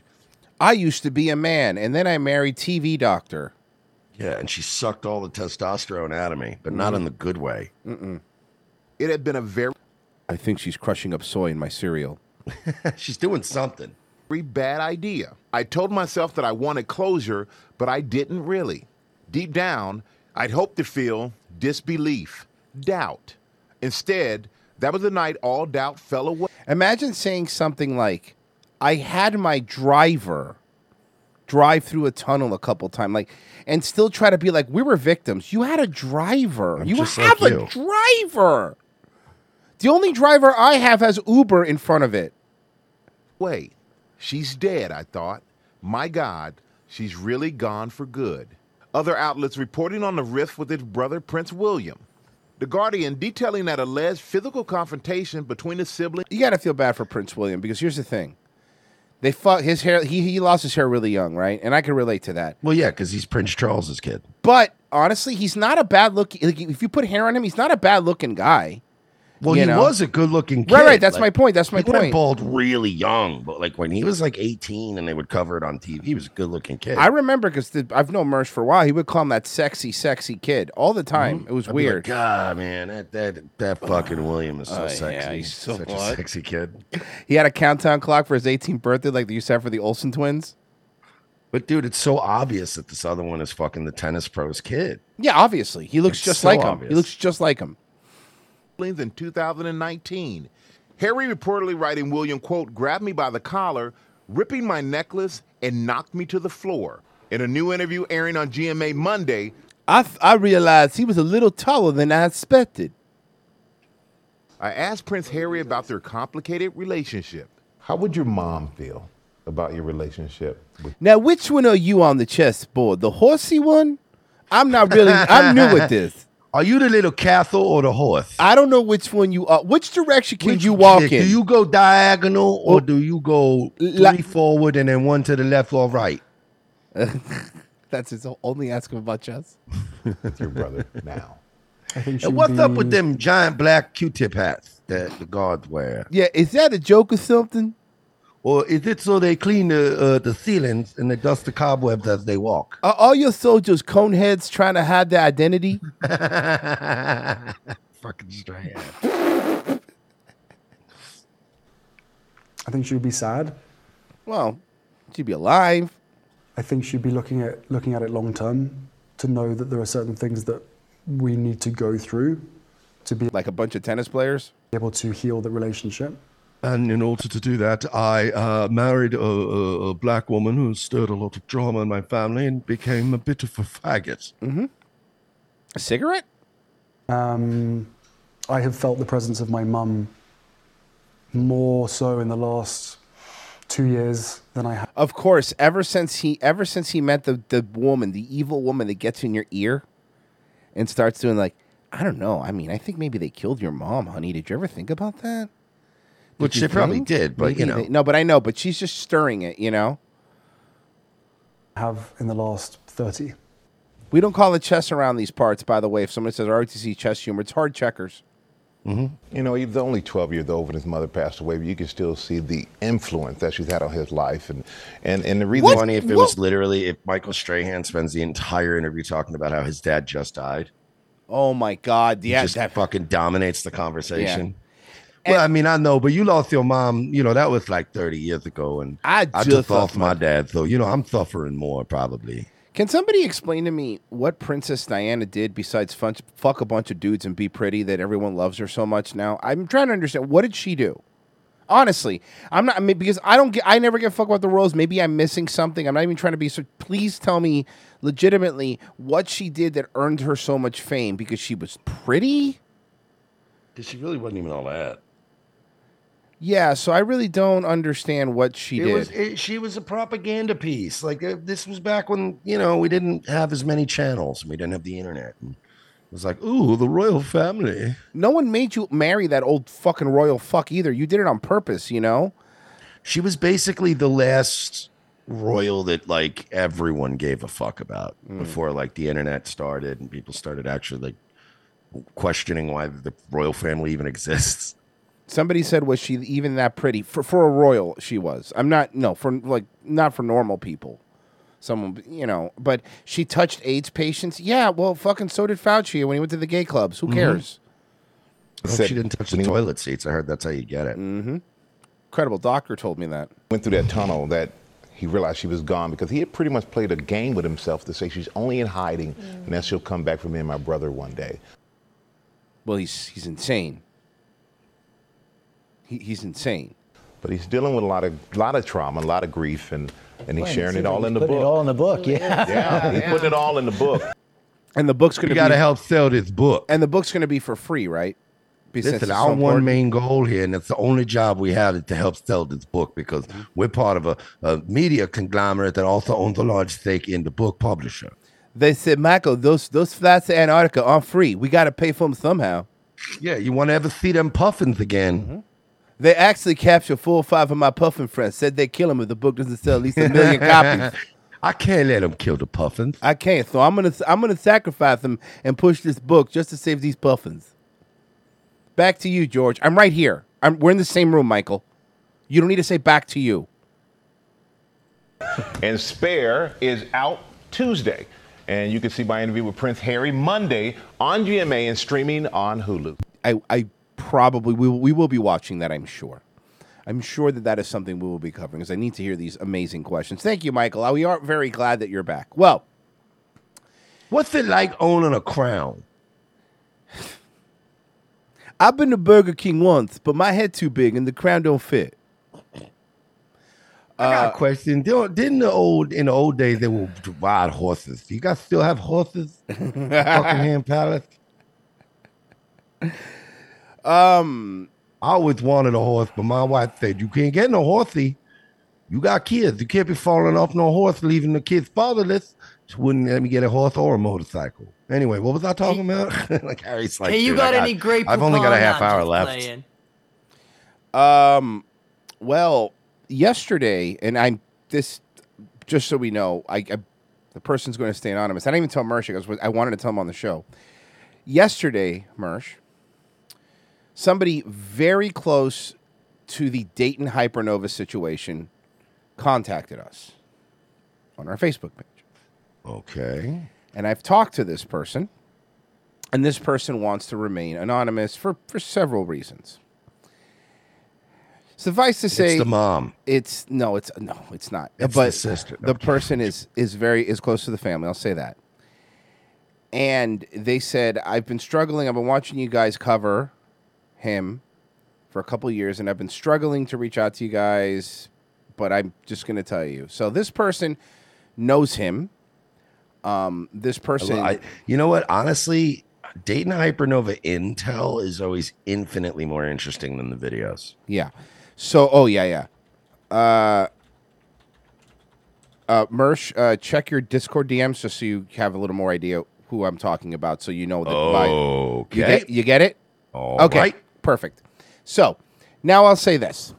I used to be a man, and then I married TV doctor. Yeah, and she sucked all the testosterone out of me, but not in the good way. Mm-mm. It had been a very I think she's crushing up soy in my cereal. she's doing something. Very bad idea. I told myself that I wanted closure, but I didn't really. Deep down, I'd hoped to feel disbelief, doubt. Instead, that was the night all doubt fell away. Imagine saying something like, I had my driver drive through a tunnel a couple times, like, and still try to be like, we were victims. You had a driver. you just have like a you. driver. The only driver I have has Uber in front of it. Wait, she's dead, I thought. My God, she's really gone for good. Other outlets reporting on the rift with his brother Prince William. The Guardian detailing that alleged physical confrontation between the siblings. You got to feel bad for Prince William because here's the thing. They fuck his hair. He, he lost his hair really young, right? And I can relate to that. Well, yeah, because he's Prince Charles's kid. But honestly, he's not a bad look. Like, if you put hair on him, he's not a bad looking guy. Well, he know? was a good-looking kid. Right, right. That's my point. That's my went point. bald really young, but like when he was like 18 and they would cover it on TV, he was a good-looking kid. I remember because I've known Mersh for a while. He would call him that sexy, sexy kid all the time. It was Mm-hmm. I'd be like, weird. God, man, that that that fucking William is so Oh, sexy. yeah, he's so such what? a sexy kid. he had a countdown clock for his 18th birthday, like they used to have for the Olsen twins. But dude, it's so obvious that this other one is fucking the tennis pro's kid. Yeah, obviously, he looks It's just so like him. obvious. He looks just like him. In 2019. Harry reportedly writing William, quote, grabbed me by the collar, ripping my necklace, and knocked me to the floor. In a new interview airing on GMA Monday, I I realized he was a little taller than I expected. I asked Prince Harry about their complicated relationship. How would your mom feel about your relationship with Now, which one are you on the chessboard? The horsey one? I'm not really. I'm new at this. Are you the little castle or the horse? I don't know which one you are. Which direction can Which- you walk in? do you go diagonal or Well, do you go la- three forward and then one to the left or right? That's his only ask him about chess. with your brother now? And what's up with them giant black Q-tip hats that the guards wear? Yeah, is that a joke or something? Or is it so they clean the uh, the ceilings and they dust the cobwebs as they walk? Are all your soldiers cone heads trying to hide their identity? Fucking straight. I think she'd be sad. Well, she'd be alive. I think she'd be looking at looking at it long term to know that there are certain things that we need to go through to be like a bunch of tennis players able to heal the relationship. And in order to do that, I uh, married a, a, a black woman who stirred a lot of drama in my family and became a bit of a faggot. Mm-hmm. A cigarette? Um, I have felt the presence of my mum more so in the last two years than I have. Of course, ever since he ever since he met the the woman, the evil woman that gets in your ear and starts doing like, I don't know. I mean, I think maybe they killed your mom, honey. Did you ever think about that? Which she probably think? did, but, you know. they- no, but I know. But she's just stirring it, you know. Have in the last thirty. We don't call it chess around these parts, by the way. If somebody says ROTC chess humor, it's hard checkers. Mm-hmm. You know, he's only 12 years old when his mother passed away, but you can still see the influence that she's had on his life. And, and, and the reason What's funny if it was literally if Michael Strahan spends the entire interview talking about how his dad just died. Oh my God! He Yeah, just that- fucking dominates the conversation. Well, I mean, I know, but you lost your mom. You know that was like thirty years ago, and I I just just lost lost my dad, so you know I'm suffering more probably. Can somebody explain to me what Princess Diana did besides fun- fuck a bunch of dudes and be pretty that everyone loves her so much now? I'm trying to understand what did she do? Honestly, I'm not I mean, because I don't get. I never get fucked about the roles. Maybe I'm missing something. I'm not even trying to be. So please tell me legitimately what she did that earned her so much fame because she was pretty. Because she really wasn't even all that. Yeah, so I really don't understand what she it did. was it, she was a propaganda piece. Like uh, this was back when you know we didn't have as many channels. We didn't have the internet. And it was like, ooh, the royal family. no one made you marry that old fucking royal fuck either. You did it on purpose, you know? She was basically the last royal that like everyone gave a fuck about Mm. before like the internet started and people started actually like questioning why the royal family even exists. Somebody said, was she even that pretty? For for a royal, she was. I'm not no for like not for normal people. Someone you know, but she touched AIDS patients. Yeah, well, fucking so did Fauci when he went to the gay clubs. Who Mhm. cares? I hope she didn't touch the toilet seats. I heard that's how you get it. Mm-hmm. Incredible doctor told me that. Went through that tunnel that he realized she was gone because he had pretty much played a game with himself to say she's only in hiding and then she'll come back for me and my brother one day. Well, he's he's insane. He, he's insane. But he's dealing with a lot of lot of trauma, a lot of grief, and and he's Well, sharing it it all like in the book. it all in the book, yeah. yeah, he's putting it all in the book. And the book's going You to got to help sell this book. and the book's going to be for free, right? Be- since Listen, our so one main goal here, and it's the only job we have, is to help sell this book because Mm-hmm. we're part of a, a media conglomerate that also owns a large stake in the book publisher. They said, Michael, those those flights to Antarctica aren't free. We got to pay for them somehow. Yeah, you want to ever see them puffins again? Mm-hmm. They actually captured four or five of my puffin friends. Said they'd kill them if the book doesn't sell at least a million copies. I can't let them kill the puffins. I can't. So I'm gonna I'm gonna sacrifice them and push this book just to save these puffins. Back to you, George. I'm right here. I'm, we're in the same room, Michael. You don't need to say back to you. And Spare is out Tuesday. And you can see my interview with Prince Harry Monday on GMA and streaming on Hulu. I, I probably we will, we will be watching that. I'm sure. I'm sure that that is something we will be covering because I need to hear these amazing questions. Thank you, Michael. Uh, We are very glad that you're back. Well, What's it like owning a crown? I've been to Burger King once, but my head too big and the crown don't fit. I got a question. Didn't didn't the old in the old days they were ride horses? Do you guys still have horses? Buckingham Palace. Um, I always wanted a horse, but my wife said you can't get no horsey. You got kids. You can't be falling off no horse, leaving the kids fatherless. She wouldn't let me get a horse or a motorcycle. Anyway, what was I talking about? like Harry's like, hey, you dude, got any great? I've only got a half hour left. playing. Um, well, yesterday, and I'm this just so we know, I, I the person's going to stay anonymous. I didn't even tell Mersh because I wanted to tell him on the show. Yesterday, Mersh, somebody very close to the Dayton Hypernova situation contacted us on our Facebook page. Okay. And I've talked to this person, and this person wants to remain anonymous for, for several reasons. Suffice to It's say, the mom. It's no, it's no, it's not. It's but the sister. The person is is very is close to the family. I'll say that. And they said, I've been struggling. I've been watching you guys cover him for a couple years, and I've been struggling to reach out to you guys. But I'm just going to tell you. So this person knows him. Um, this person, I, you know what? Honestly, Dayton Hypernova Intel is always infinitely more interesting than the videos. Yeah. So, oh yeah, yeah. Uh, uh, Mersh, uh, check your Discord DMs just so you have a little more idea who I'm talking about, so you know that. by- you Okay. get, you get it. All okay. right. Perfect. So now I'll say this.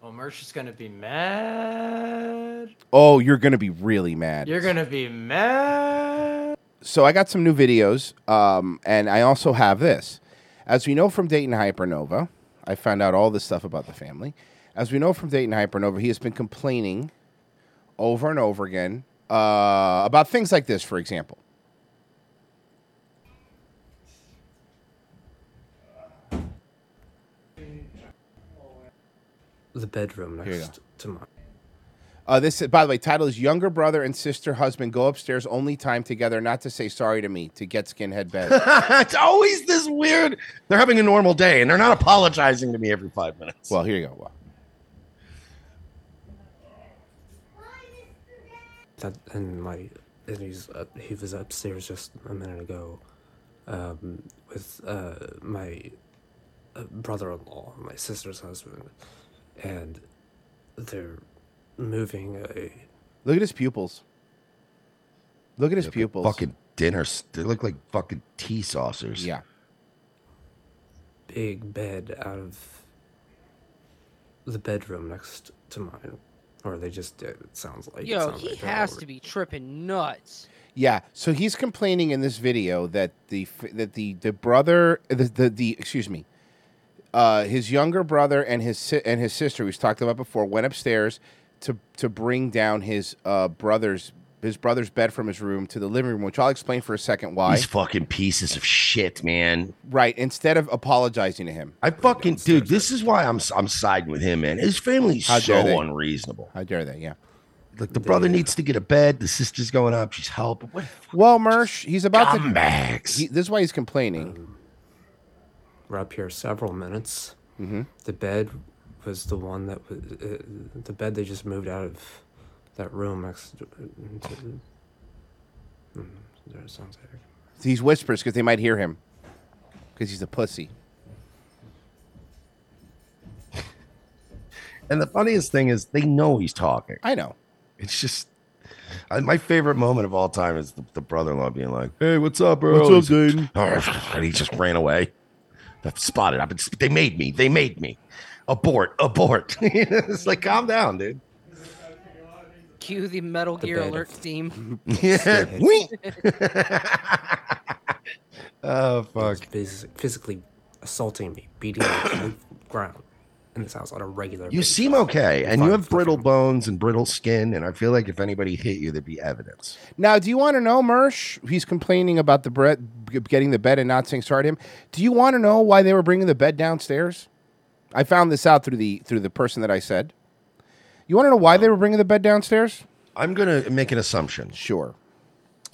Oh, Mersh is gonna be mad. Oh, you're gonna be really mad. You're gonna be mad. so I got some new videos, um, and I also have this. As we know from Dayton Hypernova, I found out all this stuff about the family. As we know from Dayton Hypernova, he has been complaining over and over again uh, about things like this, for example. The bedroom Here you next to mine. Uh, this, by the way, title is "Younger Brother and Sister Husband Go Upstairs Only Time Together Not to Say Sorry to Me to Get Skinhead Bed." it's always this weird. They're having a normal day and they're not apologizing to me every five minutes. Well, here you go. Well, That and my and he's uh, he was upstairs just a minute ago, um, with uh my a brother-in-law, my sister's husband, and they're moving a Look at his pupils. Look at his pupils. Fucking dinners. They look like fucking tea saucers. Yeah. big bed out of the bedroom next to mine, or they just did. It sounds like. it Yo, sounds he like has to be tripping nuts. Yeah, so he's complaining in this video that the that the the brother the the, the excuse me, uh, his younger brother and his si- and his sister, who's talked about before, went upstairs to to bring down his uh, brother's his brother's bed from his room to the living room, which I'll explain for a second why. These fucking pieces of shit, man. Right, instead of apologizing to him. I fucking dude. This is why I'm I'm siding with him, man. His family's How so they? unreasonable. How dare they? Yeah. Like the brother needs to get a bed. The sister's going up. She's helping. What? Well, Mersh, he's about to. Scumbags. He, this is why he's complaining. We're up here several minutes. Mm-hmm. The bed was the one that was uh, the bed they just moved out of that room next to. into- Hmm, there sounds like. These whispers because they might hear him, because he's a pussy. And the funniest thing is, they know he's talking. I know. It's just I, my favorite moment of all time is the, the brother-in-law being like, "Hey, what's up, bro?" What's up, He's- dude? And he just ran away. I've spotted. I've been, they made me. They made me. Abort. Abort. it's like, calm down, dude. Cue the Metal Gear bed Alert theme. Yeah. Oh fuck! Phys- physically assaulting me, beating me to the ground in this house on a regular. You basis. seem okay, and you have brittle bones and brittle skin, and I feel like if anybody hit you, there'd be evidence. Now, do you want to know, Mersh? He's complaining about the bread, getting the bed and not saying sorry to him. Do you want to know why they were bringing the bed downstairs? I found this out through the through the person that I said. You want to know why they were bringing the bed downstairs? I'm gonna make an assumption. Sure.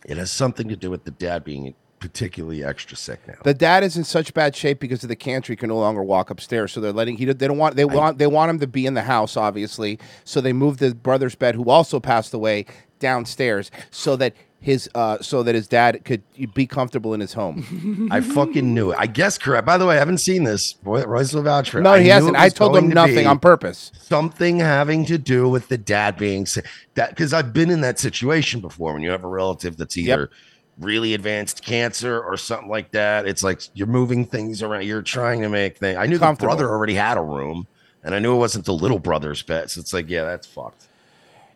It has something to do with the dad being particularly extra sick now. The dad is in such bad shape because of the cancer; he can no longer walk upstairs. So they're letting he. They don't want they want they want him to be in the house, obviously. So they moved the brother's bed, who also passed away, downstairs, so that his uh so that his dad could be comfortable in his home. I fucking knew it. I guess correct. By the way, I haven't seen this. Royce will vouch for it. No, he knew hasn't. I told him to nothing on purpose. Something having to do with the dad being sick. That because I've been in that situation before when you have a relative that's either really advanced cancer or something like that. It's like you're moving things around. You're trying to make things. I knew the brother already had a room, and I knew it wasn't the little brother's bed. So it's like, yeah, that's fucked.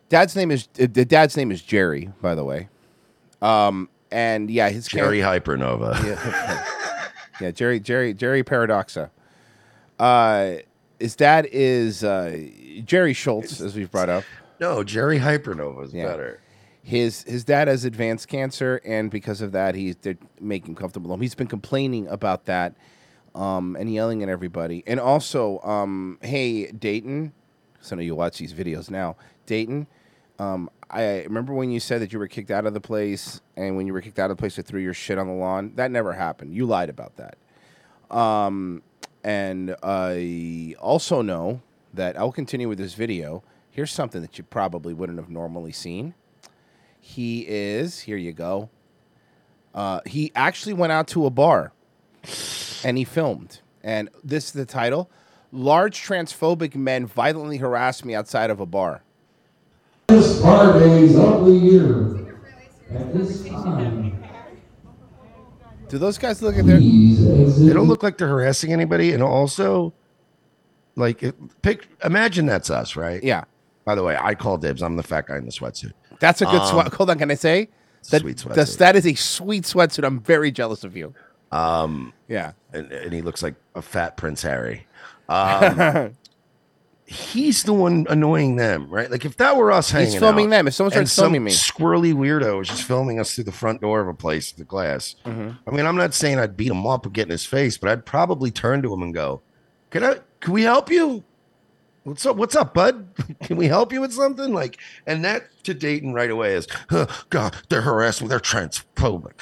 Dad's name is uh, the dad's name is Jerry, by the way. Um, and yeah, his can- Jerry Hypernova. Yeah, yeah, Jerry, Jerry, Jerry Paradoxa. Uh, his dad is uh, Jerry Schultz, as we've brought up. No, Jerry Hypernova is Yeah. better. His his dad has advanced cancer, and because of that, he's they're making comfortable. home. He's been complaining about that, um, and yelling at everybody. And also, um, hey Dayton, so I know you watch these videos now. Dayton, um, I remember when you said that you were kicked out of the place, and when you were kicked out of the place, they threw your shit on the lawn. That never happened. You lied about that. Um, and I also know that I'll continue with this video. Here's something that you probably wouldn't have normally seen. He is, here you go. Uh, he actually went out to a bar and he filmed. And this is the title Large transphobic men violently harassed me outside of a bar. This bar day's ugly year. At this time, Do those guys look at their. They don't look like they're harassing anybody, and also, like, it, pick. Imagine that's us, right? Yeah. By the way, I call dibs. I'm the fat guy in the sweatsuit. That's a good Um, sweat. Hold on, can I say? That, sweet that's- sweatsuit. that is a sweet sweatsuit. I'm very jealous of you. Um, yeah, and, and he looks like a fat Prince Harry. Um, he's the one annoying them, right? Like if that were us He's filming out them. If someone some filming me. squirrely weirdo is just filming us through the front door of a place, the glass. Mm-hmm. I mean, I'm not saying I'd beat him up or get in his face, but I'd probably turn to him and go, "Can I? Can we help you? What's up? What's up, bud? Can we help you with something?" Like, and that to Dayton right away is, huh, "God, they're harassing me. They're transphobic."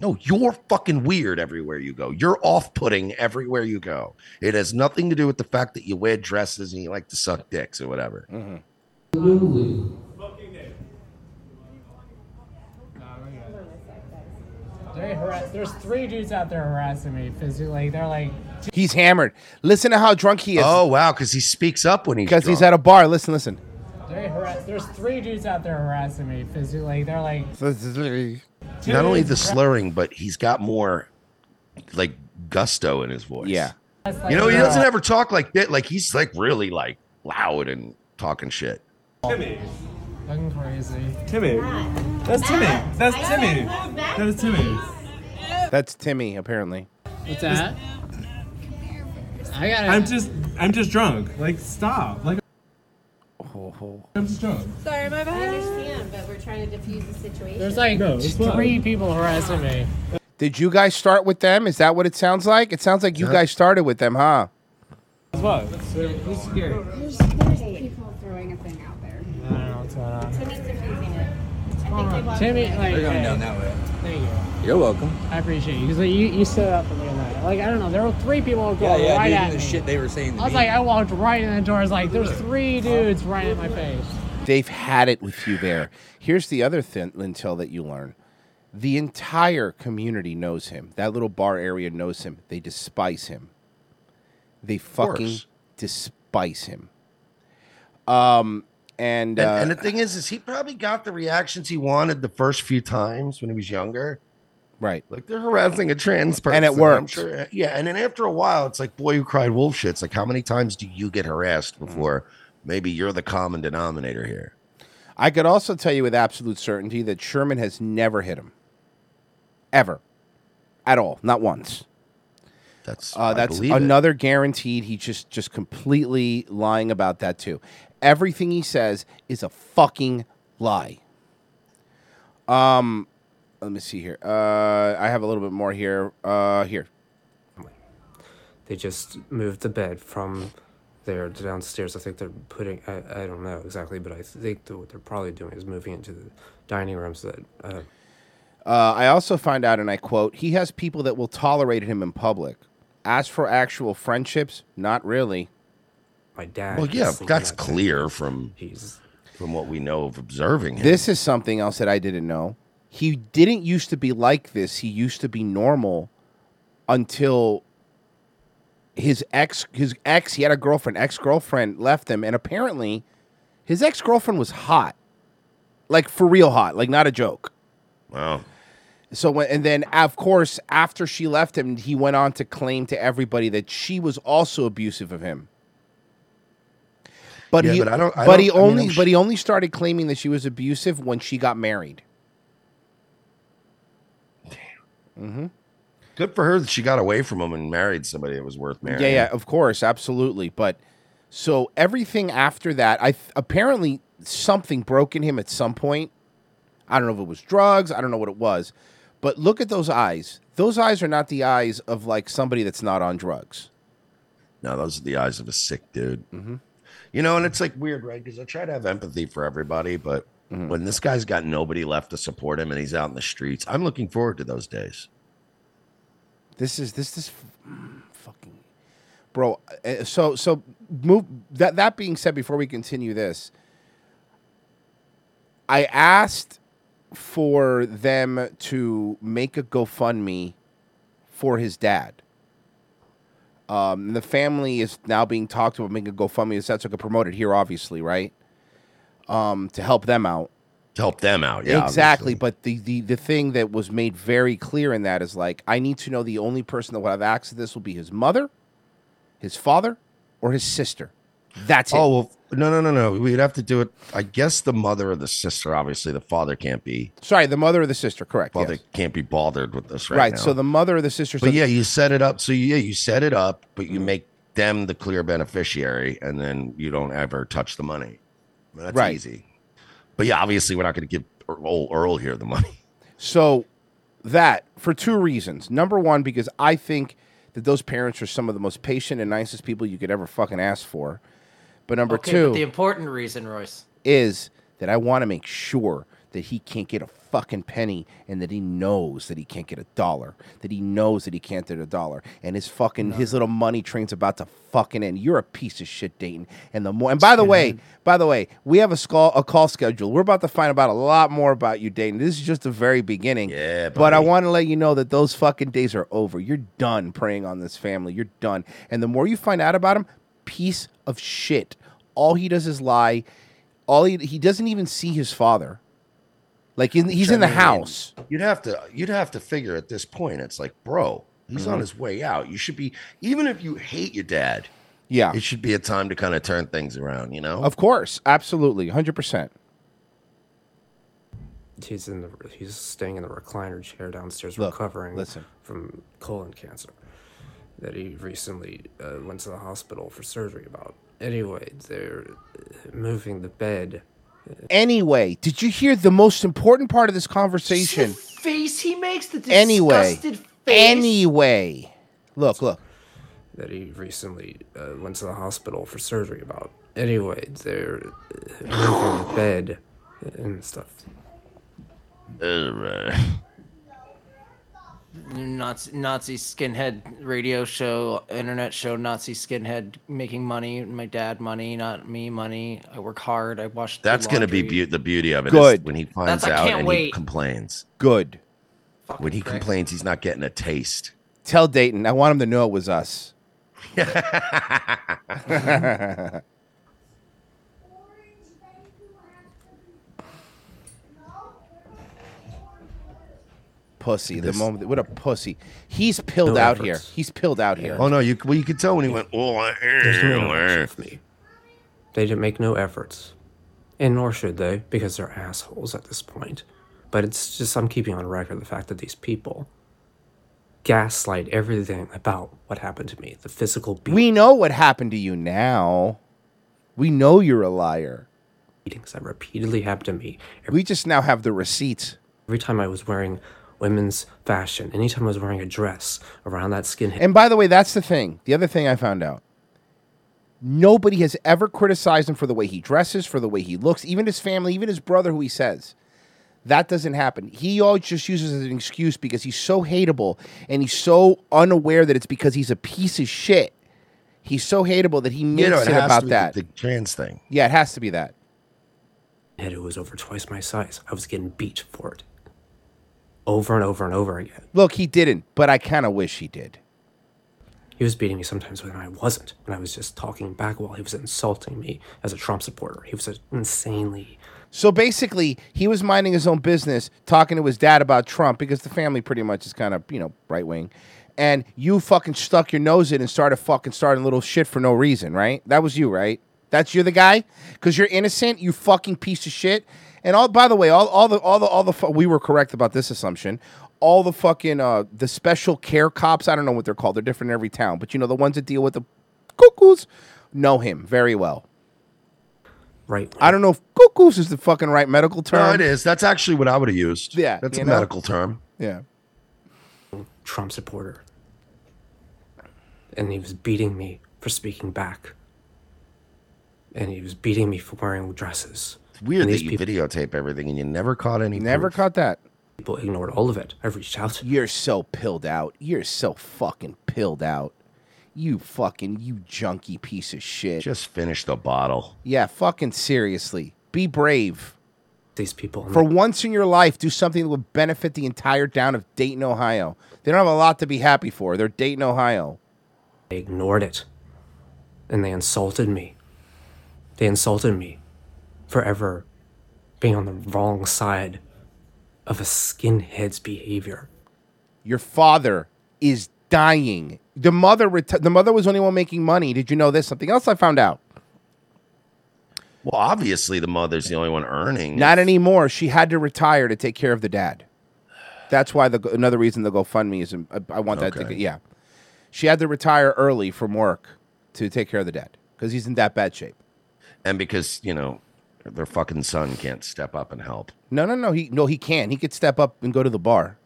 No, you're fucking weird everywhere you go. You're off-putting everywhere you go. It has nothing to do with the fact that you wear dresses and you like to suck dicks or whatever. Mm-hmm. absolutely. They harass- There's three dudes out there harassing me physically. Like, they're like, He's hammered. Listen to how drunk he is. Oh wow, because he speaks up when he's because he's at a bar. Listen, listen. they harass- There's three dudes out there harassing me physically. Like, they're like, Not only the slurring, but he's got more like gusto in his voice. Yeah. You know, he doesn't uh, ever talk like that. Like he's like really like loud and talking shit. Timmy. Fucking crazy. Timmy. That's Timmy. That's Timmy. That is Timmy. That's Timmy, apparently. What's that? I gotta. I'm just I'm just drunk. Like stop. Like Oh. I'm just drunk. Sorry, my bad. I understand, but we're trying to diffuse the situation. There's like No, it's fine. three people harassing me. Did you guys start with them? Is that what it sounds like? It sounds like you guys started with them, huh? What? Who's scared? I think they blocked Timmy, like, They're going hey, down that way. Thank you. You're welcome. I appreciate you because like, you you stood up for me on that. Like I don't know, there were three people Yeah, going yeah, right dude, at the me. shit they were saying to I was me. like, I walked right in the door. I was like, there's three dudes right in my face. They've had it with you there. Here's the other thing, Lintel, that you learn. The entire community knows him. That little bar area knows him. They despise him. They fucking despise him. Um, and, And, uh, and the thing is, is he probably got the reactions he wanted the first few times when he was younger. Right. Like they're harassing a trans person. And it worked. I'm sure. Yeah. And then after a while, it's like boy who cried wolf shit. It's like how many times do you get harassed Mm-hmm. before maybe you're the common denominator here? I could also tell you with absolute certainty that Sherman has never hit him. Ever. At all. Not once. That's uh, that's believe it. another guaranteed. He just just completely lying about that too. Everything he says is a fucking lie. Um, let me see here. Uh, I have a little bit more here. Uh, here. They just moved the bed from there to downstairs. I think they're putting. I, I don't know exactly, but I think that what they're probably doing is moving it to the dining room so that. Uh, Uh, I also find out, and I quote, he has people that will tolerate him in public. As for actual friendships, not really. My dad. Well, yeah, is thinking that's that clear from from what we know of observing him. This is something else that I didn't know. He didn't used to be like this. He used to be normal until his ex his ex he had a girlfriend, ex-girlfriend left him and apparently his ex-girlfriend was hot. Like for real hot, like not a joke. Wow. So when, and then of course after she left him, he went on to claim to everybody that she was also abusive of him. But Yeah, he, but I don't- I but don't- he only, I'm sh- but he only started claiming that she was abusive when she got married. Mm-hmm. Good for her that she got away from him and married somebody that was worth marrying. Yeah, yeah, of course, absolutely. But so everything after that, I th- apparently something broke in him at some point. I don't know if it was drugs. I don't know what it was. But look at those eyes. Those eyes are not the eyes of like somebody that's not on drugs. No, those are the eyes of a sick dude. Mm-hmm. You know, and it's like weird, right? Because I try to have empathy for everybody, but Mm-hmm. when this guy's got nobody left to support him and he's out in the streets, I'm looking forward to those days. This is this this fucking bro. uh, So so move that. That being said, before we continue this, I asked for them to make a GoFundMe for his dad. Um, and the family is now being talked about making a GoFundMe. Is that's like promoted here, obviously, right? Um, to help them out. To help them out, yeah. exactly. But the, the the thing that was made very clear in that is like, I need to know the only person that will have access to this will be his mother, his father, or his sister. That's it. Oh well, no, no, no, no. We'd have to do it. I guess the mother or the sister. Obviously, the father can't be. Sorry, the mother or the sister. Correct. Father yes. can't be bothered with this right, Right. now. So the mother or the sister. But so- yeah, you set it up. So yeah, you set it up, but you mm-hmm. make them the clear beneficiary, and then you don't ever touch the money. I mean, that's Right. easy. But yeah, obviously, we're not going to give Earl, Earl here the money. So that for two reasons. Number one, because I think that those parents are some of the most patient and nicest people you could ever fucking ask for. But number okay, two but the important reason, Royce. is that I want to make sure that he can't get a fucking penny and that he knows that he can't get a dollar. That he knows that he can't get a dollar. And his fucking his little money train's about to fucking end. You're a piece of shit, Dayton. And the more and by the way, by the way, we have a call a call schedule. We're about to find out a lot more about you, Dayton. This is just the very beginning. Yeah, But I want to let you know that those fucking days are over. You're done preying on this family. You're done. And the more you find out about him, piece of shit. All he does is lie. All he he doesn't even see his father. Like in, he's Which, in the I mean, house. You'd have to you'd have to figure at this point. It's like, bro, he's Mhm. on his way out. You should be even if you hate your dad. Yeah. it should be a time to kind of turn things around. You know, Of course, absolutely, hundred percent. He's in the he's staying in the recliner chair downstairs, Look, recovering listen. from colon cancer that he recently uh, went to the hospital for surgery about. Anyway, they're uh, moving the bed. Anyway, did you hear the most important part of this conversation? Face he makes the Anyway, disgusted face. anyway, look, look. that he recently uh, went to the hospital for surgery about. Anyway, they're uh, moving the bed and stuff. Nazi, Nazi skinhead radio show, internet show, Nazi skinhead making money. My dad money, not me money. I work hard. I wash. the that's going to be laundry. beau- the beauty of it. Good. when he finds That's- I out can't and wait. he complains. Good. when he complains, he's not getting a taste. Tell Dayton. I want him to know it was us. pussy. The moment. What a pussy. He's pilled No out efforts. here. He's pilled out here. Oh no, you well you could tell when he went. Oh, I- There's no interaction me. They didn't make no efforts. And nor should they, because they're assholes at this point. But it's just, I'm keeping on record the fact that these people gaslight everything about what happened to me. The physical beatings We know what happened to you now. We know you're a liar. that repeatedly happened to me. We just now have the receipts. Every time I was wearing women's fashion, anytime I was wearing a dress around that skinhead. And by the way, that's the thing. The other thing I found out. Nobody has ever criticized him for the way he dresses, for the way he looks, even his family, even his brother, who he says. That doesn't happen. He always just uses it as an excuse because he's so hateable and he's so unaware that it's because he's a piece of shit. He's so hateable that he makes You know, it, it has about to be that. The, the trans thing. yeah, it has to be that. head who was over twice my size. I was getting beat for it. Over and over and over again. Look, he didn't, but I kind of wish he did. He was beating me sometimes when I wasn't, when I was just talking back while he was insulting me as a Trump supporter. He was insanely. So basically, he was minding his own business, talking to his dad about Trump because the family pretty much is kind of, you know, right wing. And you fucking stuck your nose in and started fucking starting little shit for no reason, right? That was you, right? That's you're the guy because you're innocent. You fucking piece of shit. And all by the way, all, all the all the all the fu- we were correct about this assumption. All the fucking uh the special care cops. I don't know what they're called. They're different in every town, but you know the ones that deal with the cuckoos know him very well. Right. I don't know if cuckoos is the fucking right medical term. No, it is. That's actually what I would have used. Yeah, that's a know? medical term. Yeah. Trump supporter. And he was beating me for speaking back. And he was beating me for wearing dresses. It's weird that you people, videotape everything and you never caught any. Never proof. caught that. people ignored all of it. I reached out. You're so pilled out. You're so fucking pilled out. You fucking you junky piece of shit. Just finish the bottle. Yeah, fucking seriously. Be brave. These people. For once in your life, do something that would benefit the entire town of Dayton, Ohio. They don't have a lot to be happy for. They're Dayton, Ohio. They ignored it. And they insulted me. They insulted me for ever being on the wrong side of a skinhead's behavior. Your father is dying. The mother reti- the mother was the only one making money. Did you know this? Something else I found out. Well, obviously the mother's the only one earning. Not anymore. She had to retire to take care of the dad. That's why the another reason the GoFundMe is. Um, I, I want that to Okay. get yeah. She had to retire early from work to take care of the dad because he's in that bad shape. and because you know their fucking son can't step up and help. No, no, no. He no, he can. He could step up and go to the bar.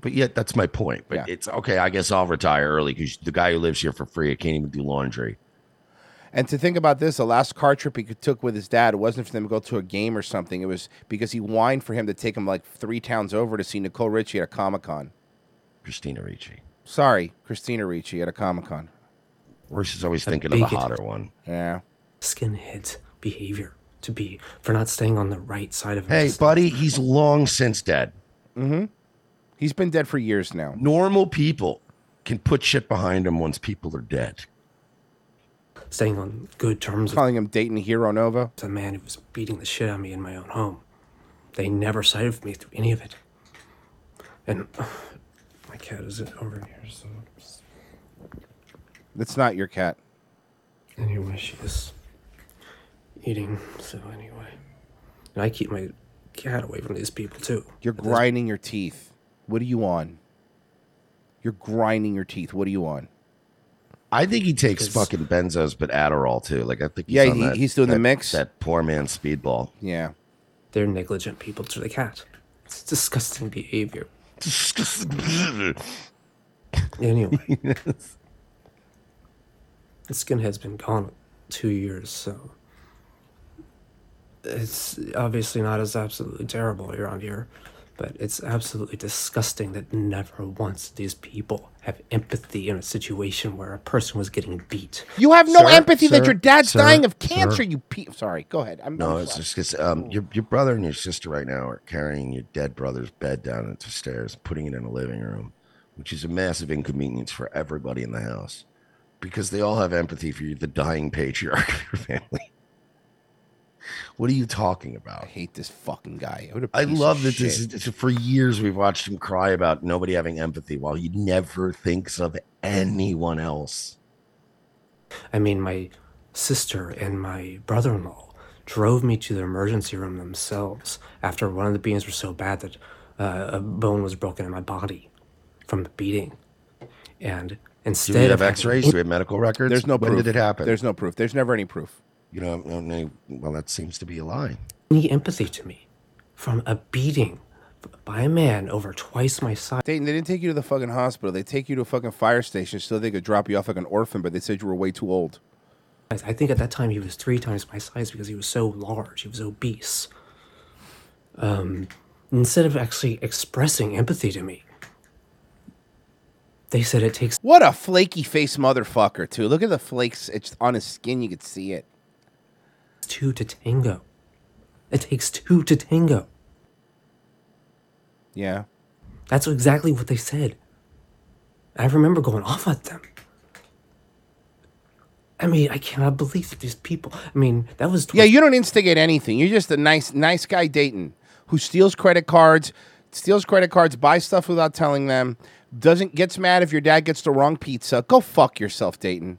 But yet, that's my point. But Yeah. it's okay. I guess I'll retire early because the guy who lives here for free, I can't even do laundry. And to think about this, the last car trip he took with his dad, it wasn't for them to go to a game or something. It was because he whined for him to take him like three towns over to see Nicole Richie at a Comic Con. Christina Ricci. Sorry, Christina Ricci at a Comic Con. Royce is always A thinking of a hotter one. Yeah. Skinhead's behavior to be for not staying on the right side of it. Hey, buddy, he's long since dead. Mm-hmm. He's been dead for years now. Normal people can put shit behind them once people are dead. Staying on good terms. Calling him Dayton Hero Nova. The man who was beating the shit out of me in my own home. They never sided with me through any of it. And my cat is over here, so It's not your cat. anyway, she's eating. So anyway, and I keep my cat away from these people too. You're grinding your teeth. What are you on? You're grinding your teeth. What are you on? I think he takes fucking benzos, but Adderall too. Like I think he's Yeah, on he- that- he's doing the mix. That poor man speedball. Yeah. They're negligent people to the cat. It's disgusting behavior. Disgusting. Anyway, the skinhead's been gone two years, so it's obviously not as absolutely terrible around here, but it's absolutely disgusting that never once these people have empathy in a situation where a person was getting beat. You have no Sir, empathy that your dad's sir, dying of sir. cancer. You pe- sorry. Go ahead. I'm No, it's sorry. just because um, your your brother and your sister right now are carrying your dead brother's bed down into stairs, putting it in a living room, which is a massive inconvenience for everybody in the house, because they all have empathy for you, the dying patriarch of your family. What are you talking about? I hate this fucking guy. What a I piece love that this shit. is for years we've watched him cry about nobody having empathy while he never thinks of anyone else. I mean, my sister and my brother in law drove me to the emergency room themselves after one of the beatings were so bad that uh, a bone was broken in my body from the beating. And instead Do we have of X-rays? Do we have medical records? There's no when proof. did it happen? There's no proof. There's never any proof. You know, no, no, well, that seems to be a lie. any empathy to me from a beating by a man over twice my size. Dayton, they didn't take you to the fucking hospital. They take you to a fucking fire station so they could drop you off like an orphan, but they said you were way too old. I think at that time he was three times my size because he was so large. He was obese. Um, instead of actually expressing empathy to me, they said it takes What a flaky face motherfucker, too. Look at the flakes it's on his skin. You could see it. Two to tango. It takes two to tango. Yeah. That's exactly what they said. I remember going off at them. I mean, I cannot believe that these people. I mean, that was Yeah, you don't instigate anything. You're just a nice, nice guy Dayton who steals credit cards, steals credit cards, buys stuff without telling them, doesn't gets mad if your dad gets the wrong pizza. Go fuck yourself, Dayton.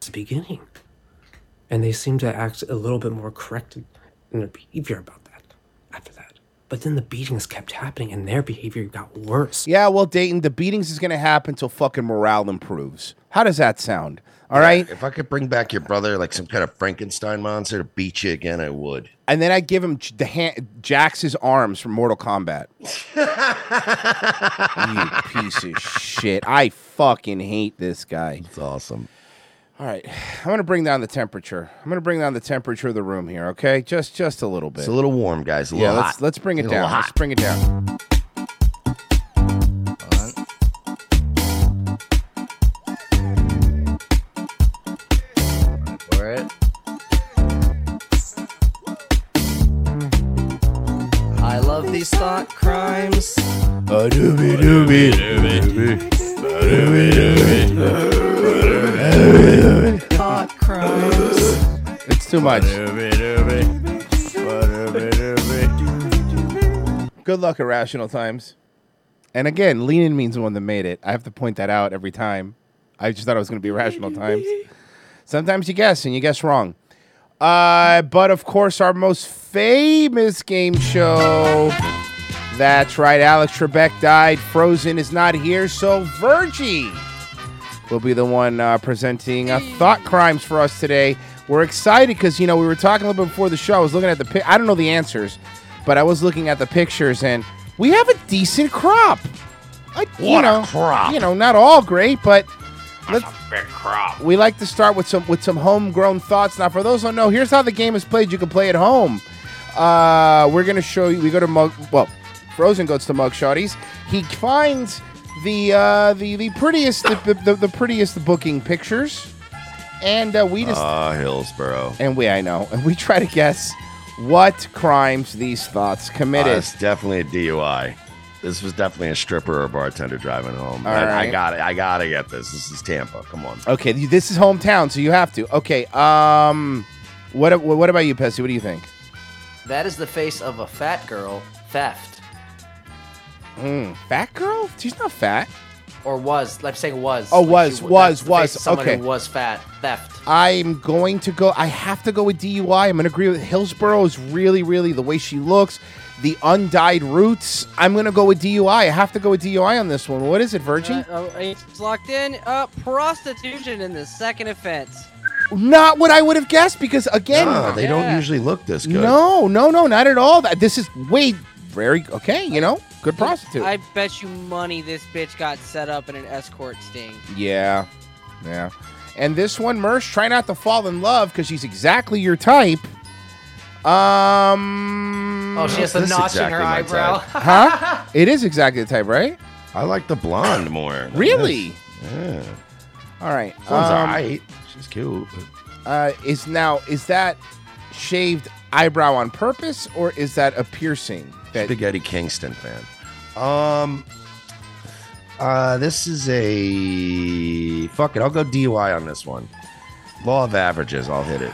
the beginning. And they seem to act a little bit more correct in in their behavior about that after that. But then the beatings kept happening and their behavior got worse. Yeah, well, Dayton, the beatings is gonna happen till fucking morale improves. How does that sound? All right. If I could bring back your brother like some kind of Frankenstein monster to beat you again, I would. And then I give him the hand, Jax's arms from Mortal Kombat. you piece of shit. I fucking hate this guy. It's awesome. All right, I'm gonna bring down the temperature. I'm gonna bring down the temperature of the room here. Okay, just just a little bit. It's a little warm, guys. A yeah, little let's hot. let's bring it A little down. Let's bring it down. For it. I love these thought crimes. Crimes. It's too much. Good luck, Irrational Times. And again, Leanin means the one that made it. I have to point that out every time. I just thought it was going to be Irrational Times. Sometimes you guess and you guess wrong. Uh, but of course, our most famous game show. That's right, Alex Trebek died. Frozen is not here, so Virgie will be the one uh, presenting uh, Thought Crimes for us today. We're excited because, you know, we were talking a little bit before the show. I was looking at the pic. I don't know the answers, but I was looking at the pictures, and we have a decent crop. I, you What a know, crop. You know, not all great, but Let's- big crop. we like to start with some with some homegrown thoughts. Now, for those who don't know, here's how the game is played. You can play at home. Uh, we're gonna show you. We go to mug. Well, Frozen goes to Mug Shotties. He finds the uh, the the prettiest the, the, the prettiest booking pictures, and uh, we just Ah, Hillsborough. and we I know, and we try to guess what crimes these thoughts committed. Uh, it's definitely a DUI. This was definitely a stripper or bartender driving home. All I, I got it. I gotta get this. This is Tampa. Come on. Okay, this is hometown, so you have to. Okay, um, what what about you, Pessy? What do you think? That is the face of a fat girl theft. Mm, fat girl? She's not fat. Or was. I'm saying was. Oh, Like, was, she- was, was, someone okay. Who was fat. Theft. I'm going to go. I have to go with DUI. I'm going to agree with Hillsborough is really, really the way she looks, the undyed roots. I'm going to go with DUI. I have to go with DUI on this one. What is it, Virgie? Uh, oh, it's locked in. Uh, prostitution in the second offense. not what I would have guessed because again, Nah, they don't usually look this good. No, no, no, not at all. That this is way very okay. You know, good prostitute. I bet you money this bitch got set up in an escort sting. Yeah, yeah. And this one, Mersh, try not to fall in love because she's exactly your type. Um. Oh, she has the This notch in her eyebrow. huh? It is exactly the type, right? I like the blonde more. Really? Yeah. All right. Blonde's um, alright. She's cute. Uh, is now is that shaved eyebrow on purpose or is that a piercing? That Big Eddie Kingston fan. Um. Uh, this is a fuck it. I'll go DUI on this one. Law of averages. I'll hit it.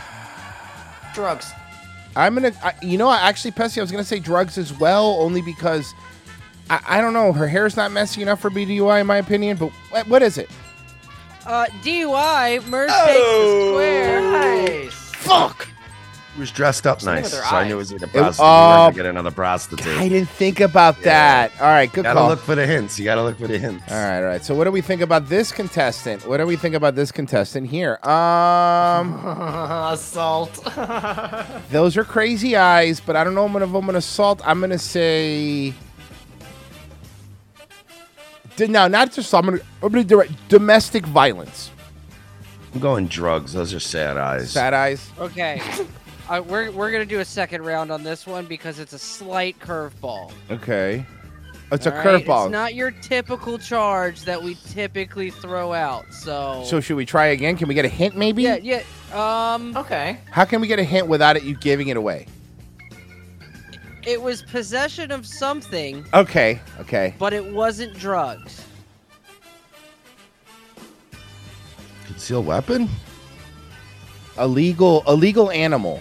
Drugs. I'm gonna. I, you know, actually, Pessy, I was gonna say drugs as well, only because I, I don't know. Her hair's not messy enough for BDUI, in my opinion. But what, what is it? Uh, DUI, Mersh takes the square. Nice. Fuck. He was dressed up nice, so her I knew it was either It- prostitute. oh, We're gonna get another prostitute. I didn't think about that. All right, good gotta call. look for the hints. You gotta look for the hints. all right, all right. So, what do we think about this contestant? What do we think about this contestant here? Um, Assault. those are crazy eyes, but I don't know if I'm gonna assault. I'm gonna say. D- No, not just. I'm gonna. I'm gonna do it. Domestic violence. I'm going drugs. Those are sad eyes. Sad eyes. Okay. Uh, we're, we're gonna do a second round on this one because it's a slight curveball. Okay. It's a All right? curveball. It's not your typical charge that we typically throw out. So. So should we try again? Can we get a hint, maybe? yeah, yeah. Um. Okay. How can we get a hint without it you giving it away? It was possession of something, Okay. Okay. but it wasn't drugs. Concealed weapon. Illegal. Illegal animal.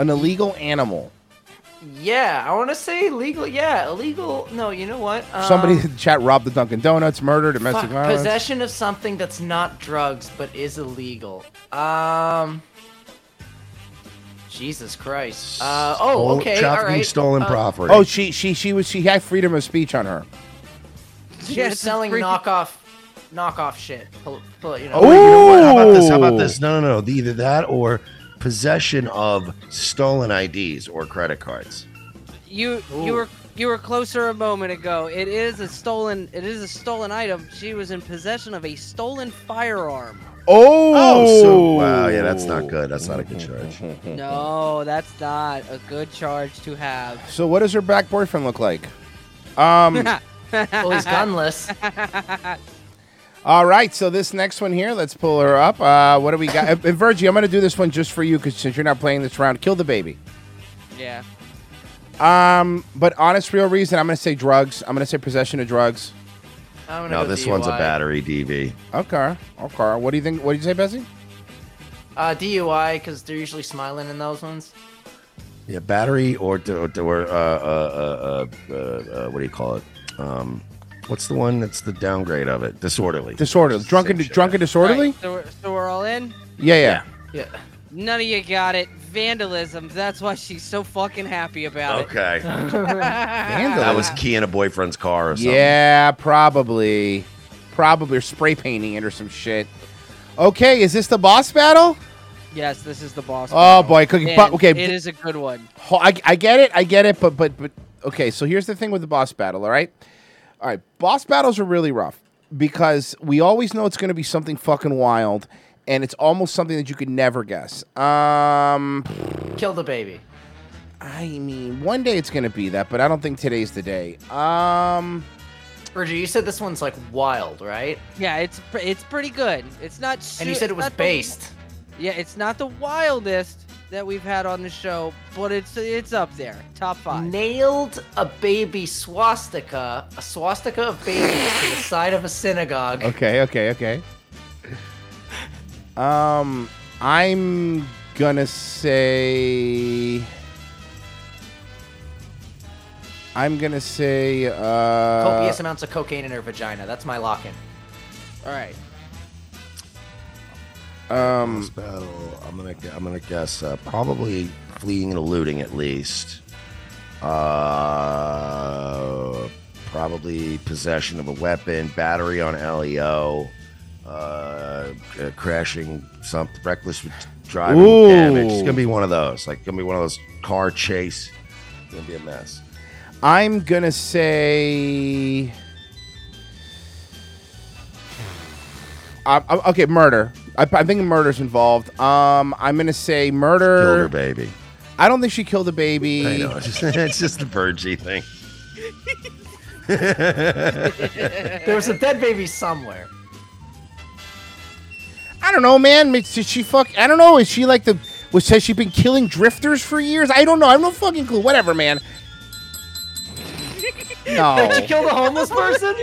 An illegal animal. Yeah, I want to say illegal. Yeah, illegal. No, you know what? Um, Somebody in the chat robbed the Dunkin' Donuts, murder, domestic fuck, violence. possession of something that's not drugs but is illegal. Um. Jesus Christ. Uh. Oh. Stole- Okay. All trafficking right. stolen uh, property. Oh, she she she was she had freedom of speech on her. You're Yeah, it's selling freaking- knockoff, knockoff shit. Pull, pull, you know. Oh, wait, you know what? How about this? How about this? No, no, no. Either that or possession of stolen IDs or credit cards. You you were you were closer a moment ago. It is a stolen. It is a stolen item. She was in possession of a stolen firearm. Oh. so wow, yeah, that's not good. That's not a good charge. No, that's not a good charge to have. So what does her black boyfriend look like? Um. well, he's gunless. All right, so this next one here, let's pull her up. Uh, what do we got? and, and Virgie, I'm going to do this one just for you because since you're not playing this round, kill the baby. Yeah. Um, but honest, real reason, I'm going to say drugs. I'm going to say possession of drugs. I'm gonna No, go this one's a battery DV. Okay, okay. What do you think? What did you say, Bessie? Uh, DUI because they're usually smiling in those ones. Yeah, battery or or, or uh, uh, uh, uh, uh, what do you call it? Um, what's the one that's the downgrade of it? Disorderly. Disorderly, drunken, drunken, disorderly. Right, so, we're, so we're all in. Yeah, yeah. Yeah. None of you got it. Vandalism. That's why she's so fucking happy about it. Okay. it. That was key in a boyfriend's car or something. Yeah, probably, probably or spray painting it or some shit. Okay, is this the boss battle? Yes, this is the boss. Oh, battle. boy, Cookie, And but- okay, It b- is a good one. Ho- I, I get it, I get it, but but but okay. So here's the thing with the boss battle. All right, all right. Boss battles are really rough. because we always know it's going to be something fucking wild, and it's almost something that you could never guess. Um, Kill the baby. I mean, one day it's going to be that, but I don't think today's the day. Um, Virgil, you said this one's like wild, right? Yeah, it's pr- it's pretty good. It's not. And you said it was not the- based. yeah, it's not the wildest that we've had on the show, but it's it's up there, top five. Nailed a baby swastika, a swastika of babies to the side of a synagogue. okay, okay, okay. Um, I'm gonna say. I'm gonna say. Uh, Copious amounts of cocaine in her vagina. That's my lock-in. All right. Um, Boss battle. I'm gonna. I'm gonna guess uh, probably fleeing and eluding at least. Uh, probably possession of a weapon, battery on LEO, uh, uh, crashing some reckless driving Ooh. damage. It's gonna be one of those. Like gonna be one of those car chase. It's gonna be a mess. I'm gonna say. Um, um, okay, murder. I, I think murder's involved. Um, I'm gonna say murder. Killed her baby. I don't think she killed a baby. I know. It's just, it's just the Virgie thing. there was a dead baby somewhere. I don't know, man. Did she fuck? I don't know. Is she like the? Was has she been killing drifters for years? I don't know. I have no fucking clue. Whatever, man. No. Did you kill the homeless person?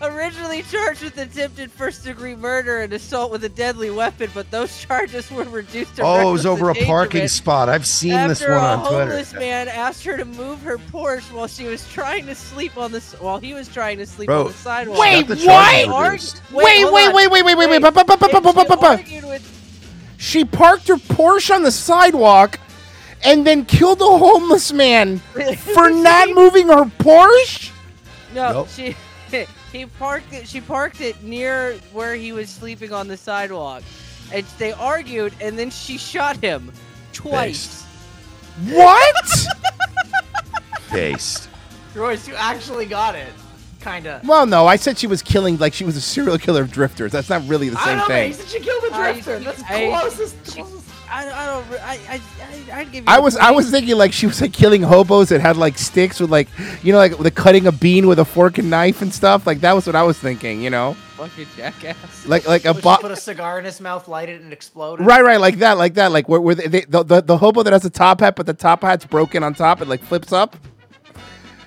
Originally charged with attempted first-degree murder and assault with a deadly weapon, but those charges were reduced to Oh, it was over a parking spot. I've seen this one on Twitter. a homeless man asked her to move her Porsche while she was trying to sleep on the while he was trying to sleep Bro, on the sidewalk. Wait, Got the what? charges Argu- reduced. Wait, hold wait, on. wait, wait, wait, wait, wait. With She parked her Porsche on the sidewalk and then killed a homeless man for not moving her Porsche. No, Nope. she he parked it. She parked it near where he was sleeping on the sidewalk, and they argued, and then she shot him twice. What? Based. Royce, you actually got it. Kinda. well, no, I said she was killing like she was a serial killer of drifters. That's not really the I same don't know, thing. man. He said she killed a drifter. That's I- closest. I, I don't. Re- I I I I'd give you. I a was I was thinking like she was like killing hobos that had like sticks with like you know like the cutting a bean with a fork and knife and stuff. Like that was what I was thinking. You know, fucking jackass. like like a Would bo- put a cigar in his mouth, light it, and explode it? Right, right, like that, like that, like where, where they, they, the, the the hobo that has a top hat, but the top hat's broken on top, it like flips up.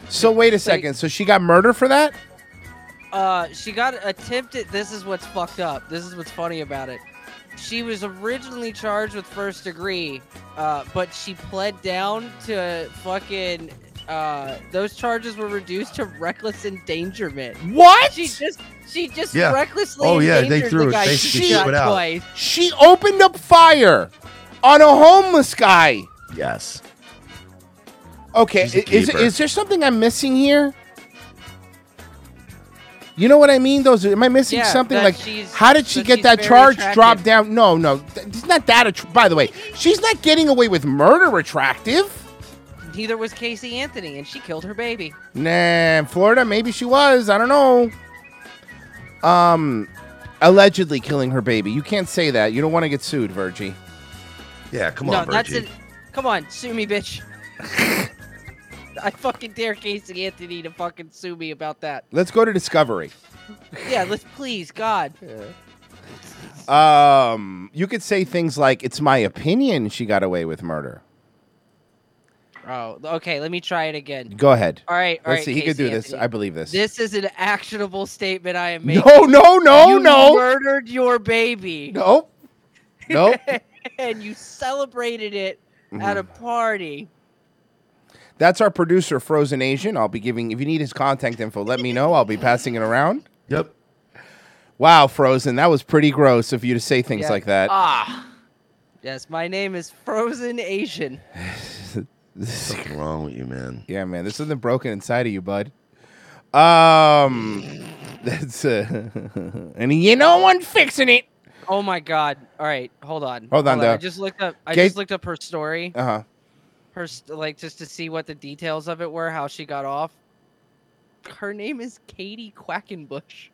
So wait a second. So she got murdered for that? Uh, she got attempted. This is what's fucked up. This is what's funny about it. She was originally charged with first degree, uh, but she pled down to fucking. Uh, those charges were reduced to reckless endangerment. What? She just, she just Yeah. recklessly Oh, yeah, they threw the it- guy basically she shot it out. twice. She opened up fire on a homeless guy. Yes. Okay, She's is is there something I'm missing here? You know what I mean? Those am I missing Yeah, something? Like, how did she that get that charge attractive. dropped down? No, no, it's not that. Att- by the way, she's not getting away with murder attractive. Neither was Casey Anthony, and she killed her baby. Nah, Florida, maybe she was. I don't know. Um, allegedly killing her baby. You can't say that. You don't want to get sued, Virgie. Yeah, come no, on, that's Virgie. it. Come on, sue me, bitch. I fucking dare Casey Anthony to fucking sue me about that. Let's go to Discovery. Yeah, let's please, God. Um, you could say things like, "It's my opinion she got away with murder." Oh, okay. Let me try it again. Go ahead. All right, all Let's right, see. He could Casey do this. I believe this. This is an actionable statement I am making. No, no, no, you no. murdered your baby. Nope. Nope. and you celebrated it at a Mm-hmm. party. That's our producer, Frozen Asian. I'll be giving. If you need his contact info, let me know. I'll be passing it around. Yep. Wow, Frozen, that was pretty gross of you to say things Yeah. like that. Ah. Yes, my name is Frozen Asian. Something wrong with you, man. Yeah, man, there's something broken inside of you, bud. Um, that's uh, and you know one fixing it. Oh my God! All right, hold on. Hold on, I though. just looked up. I Okay. just looked up her story. Uh huh. Her like just to see what the details of it were, how she got off. Her name is Katie Quackenbush.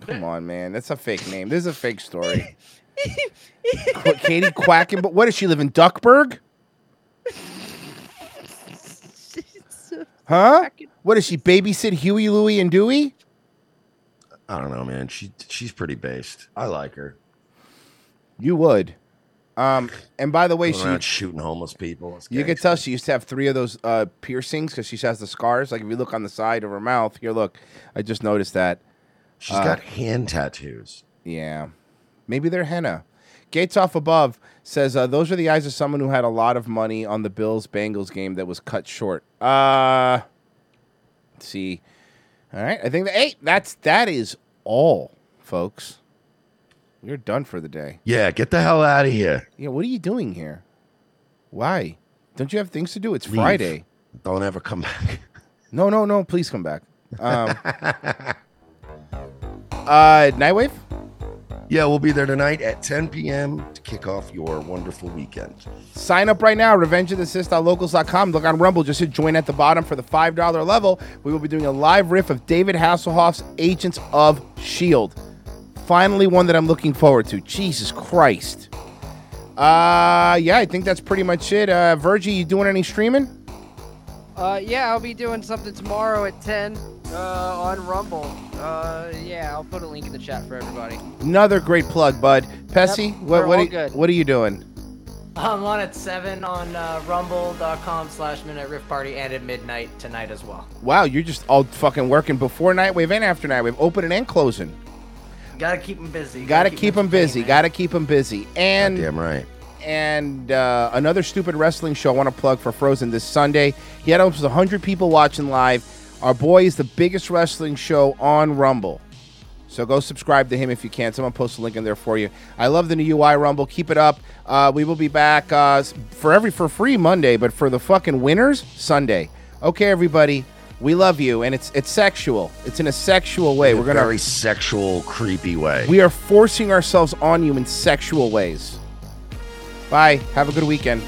Come on, man. That's a fake name. This is a fake story. Qu- Katie Quackenbush. what does she live in Duckburg? Huh? What does she babysit Huey, Louie, and Dewey? I don't know, man. She she's pretty based. I like her. You would. Um, and by the way, Going she shooting homeless people. It's you could tell she used to have three of those uh, piercings because she has the scars. Like if you look on the side of her mouth, here, look. I just noticed that. She's Uh, got hand tattoos. Yeah. Maybe they're henna. Gates off above says uh, those are the eyes of someone who had a lot of money on the Bills Bengals game that was cut short. Uh let's see. All right. I think that hey, that's that is all, folks. We're done for the day. Yeah, get the hell out of here. Yeah, what are you doing here? Why? Don't you have things to do? It's Leave. Friday. Don't ever come back. No, no, no. Please come back. Um, uh, Nightwave. Yeah, we'll be there tonight at 10 p.m. to kick off your wonderful weekend. Sign up right now, revengeofthecis.locals.com. Look on Rumble, just hit join at the bottom for the $5 level. We will be doing a live riff of David Hasselhoff's Agents of S.H.I.E.L.D. Finally, one that I'm looking forward to. Jesus Christ. Uh, yeah, I think that's pretty much it. Uh, Virgie, you doing any streaming? Uh, yeah, I'll be doing something tomorrow at 10 uh, on Rumble. Uh, yeah, I'll put a link in the chat for everybody. Another great plug, bud. Pessy, Yep, what, we're what, are, good. what are you doing? I'm on at 7 on uh, rumble.com slash midnight riff party and at midnight tonight as well. Wow, you're just all fucking working before Nightwave and after Nightwave, opening and closing. Gotta keep them busy. Gotta keep them busy. Gotta keep them busy. And Damn right. and uh, another stupid wrestling show I want to plug for Frozen this Sunday. He had almost 100 people watching live. Our boy is the biggest wrestling show on Rumble. So go subscribe to him if you can. Someone post a link in there for you. I love the new UI Rumble. Keep it up. Uh, we will be back uh, for every for free Monday, but for the fucking winners Sunday. Okay, everybody. We love you, and it's it's sexual. It's in a sexual way. In We're gonna very sexual, creepy way. we are forcing ourselves on you in sexual ways. Bye. Have a good weekend.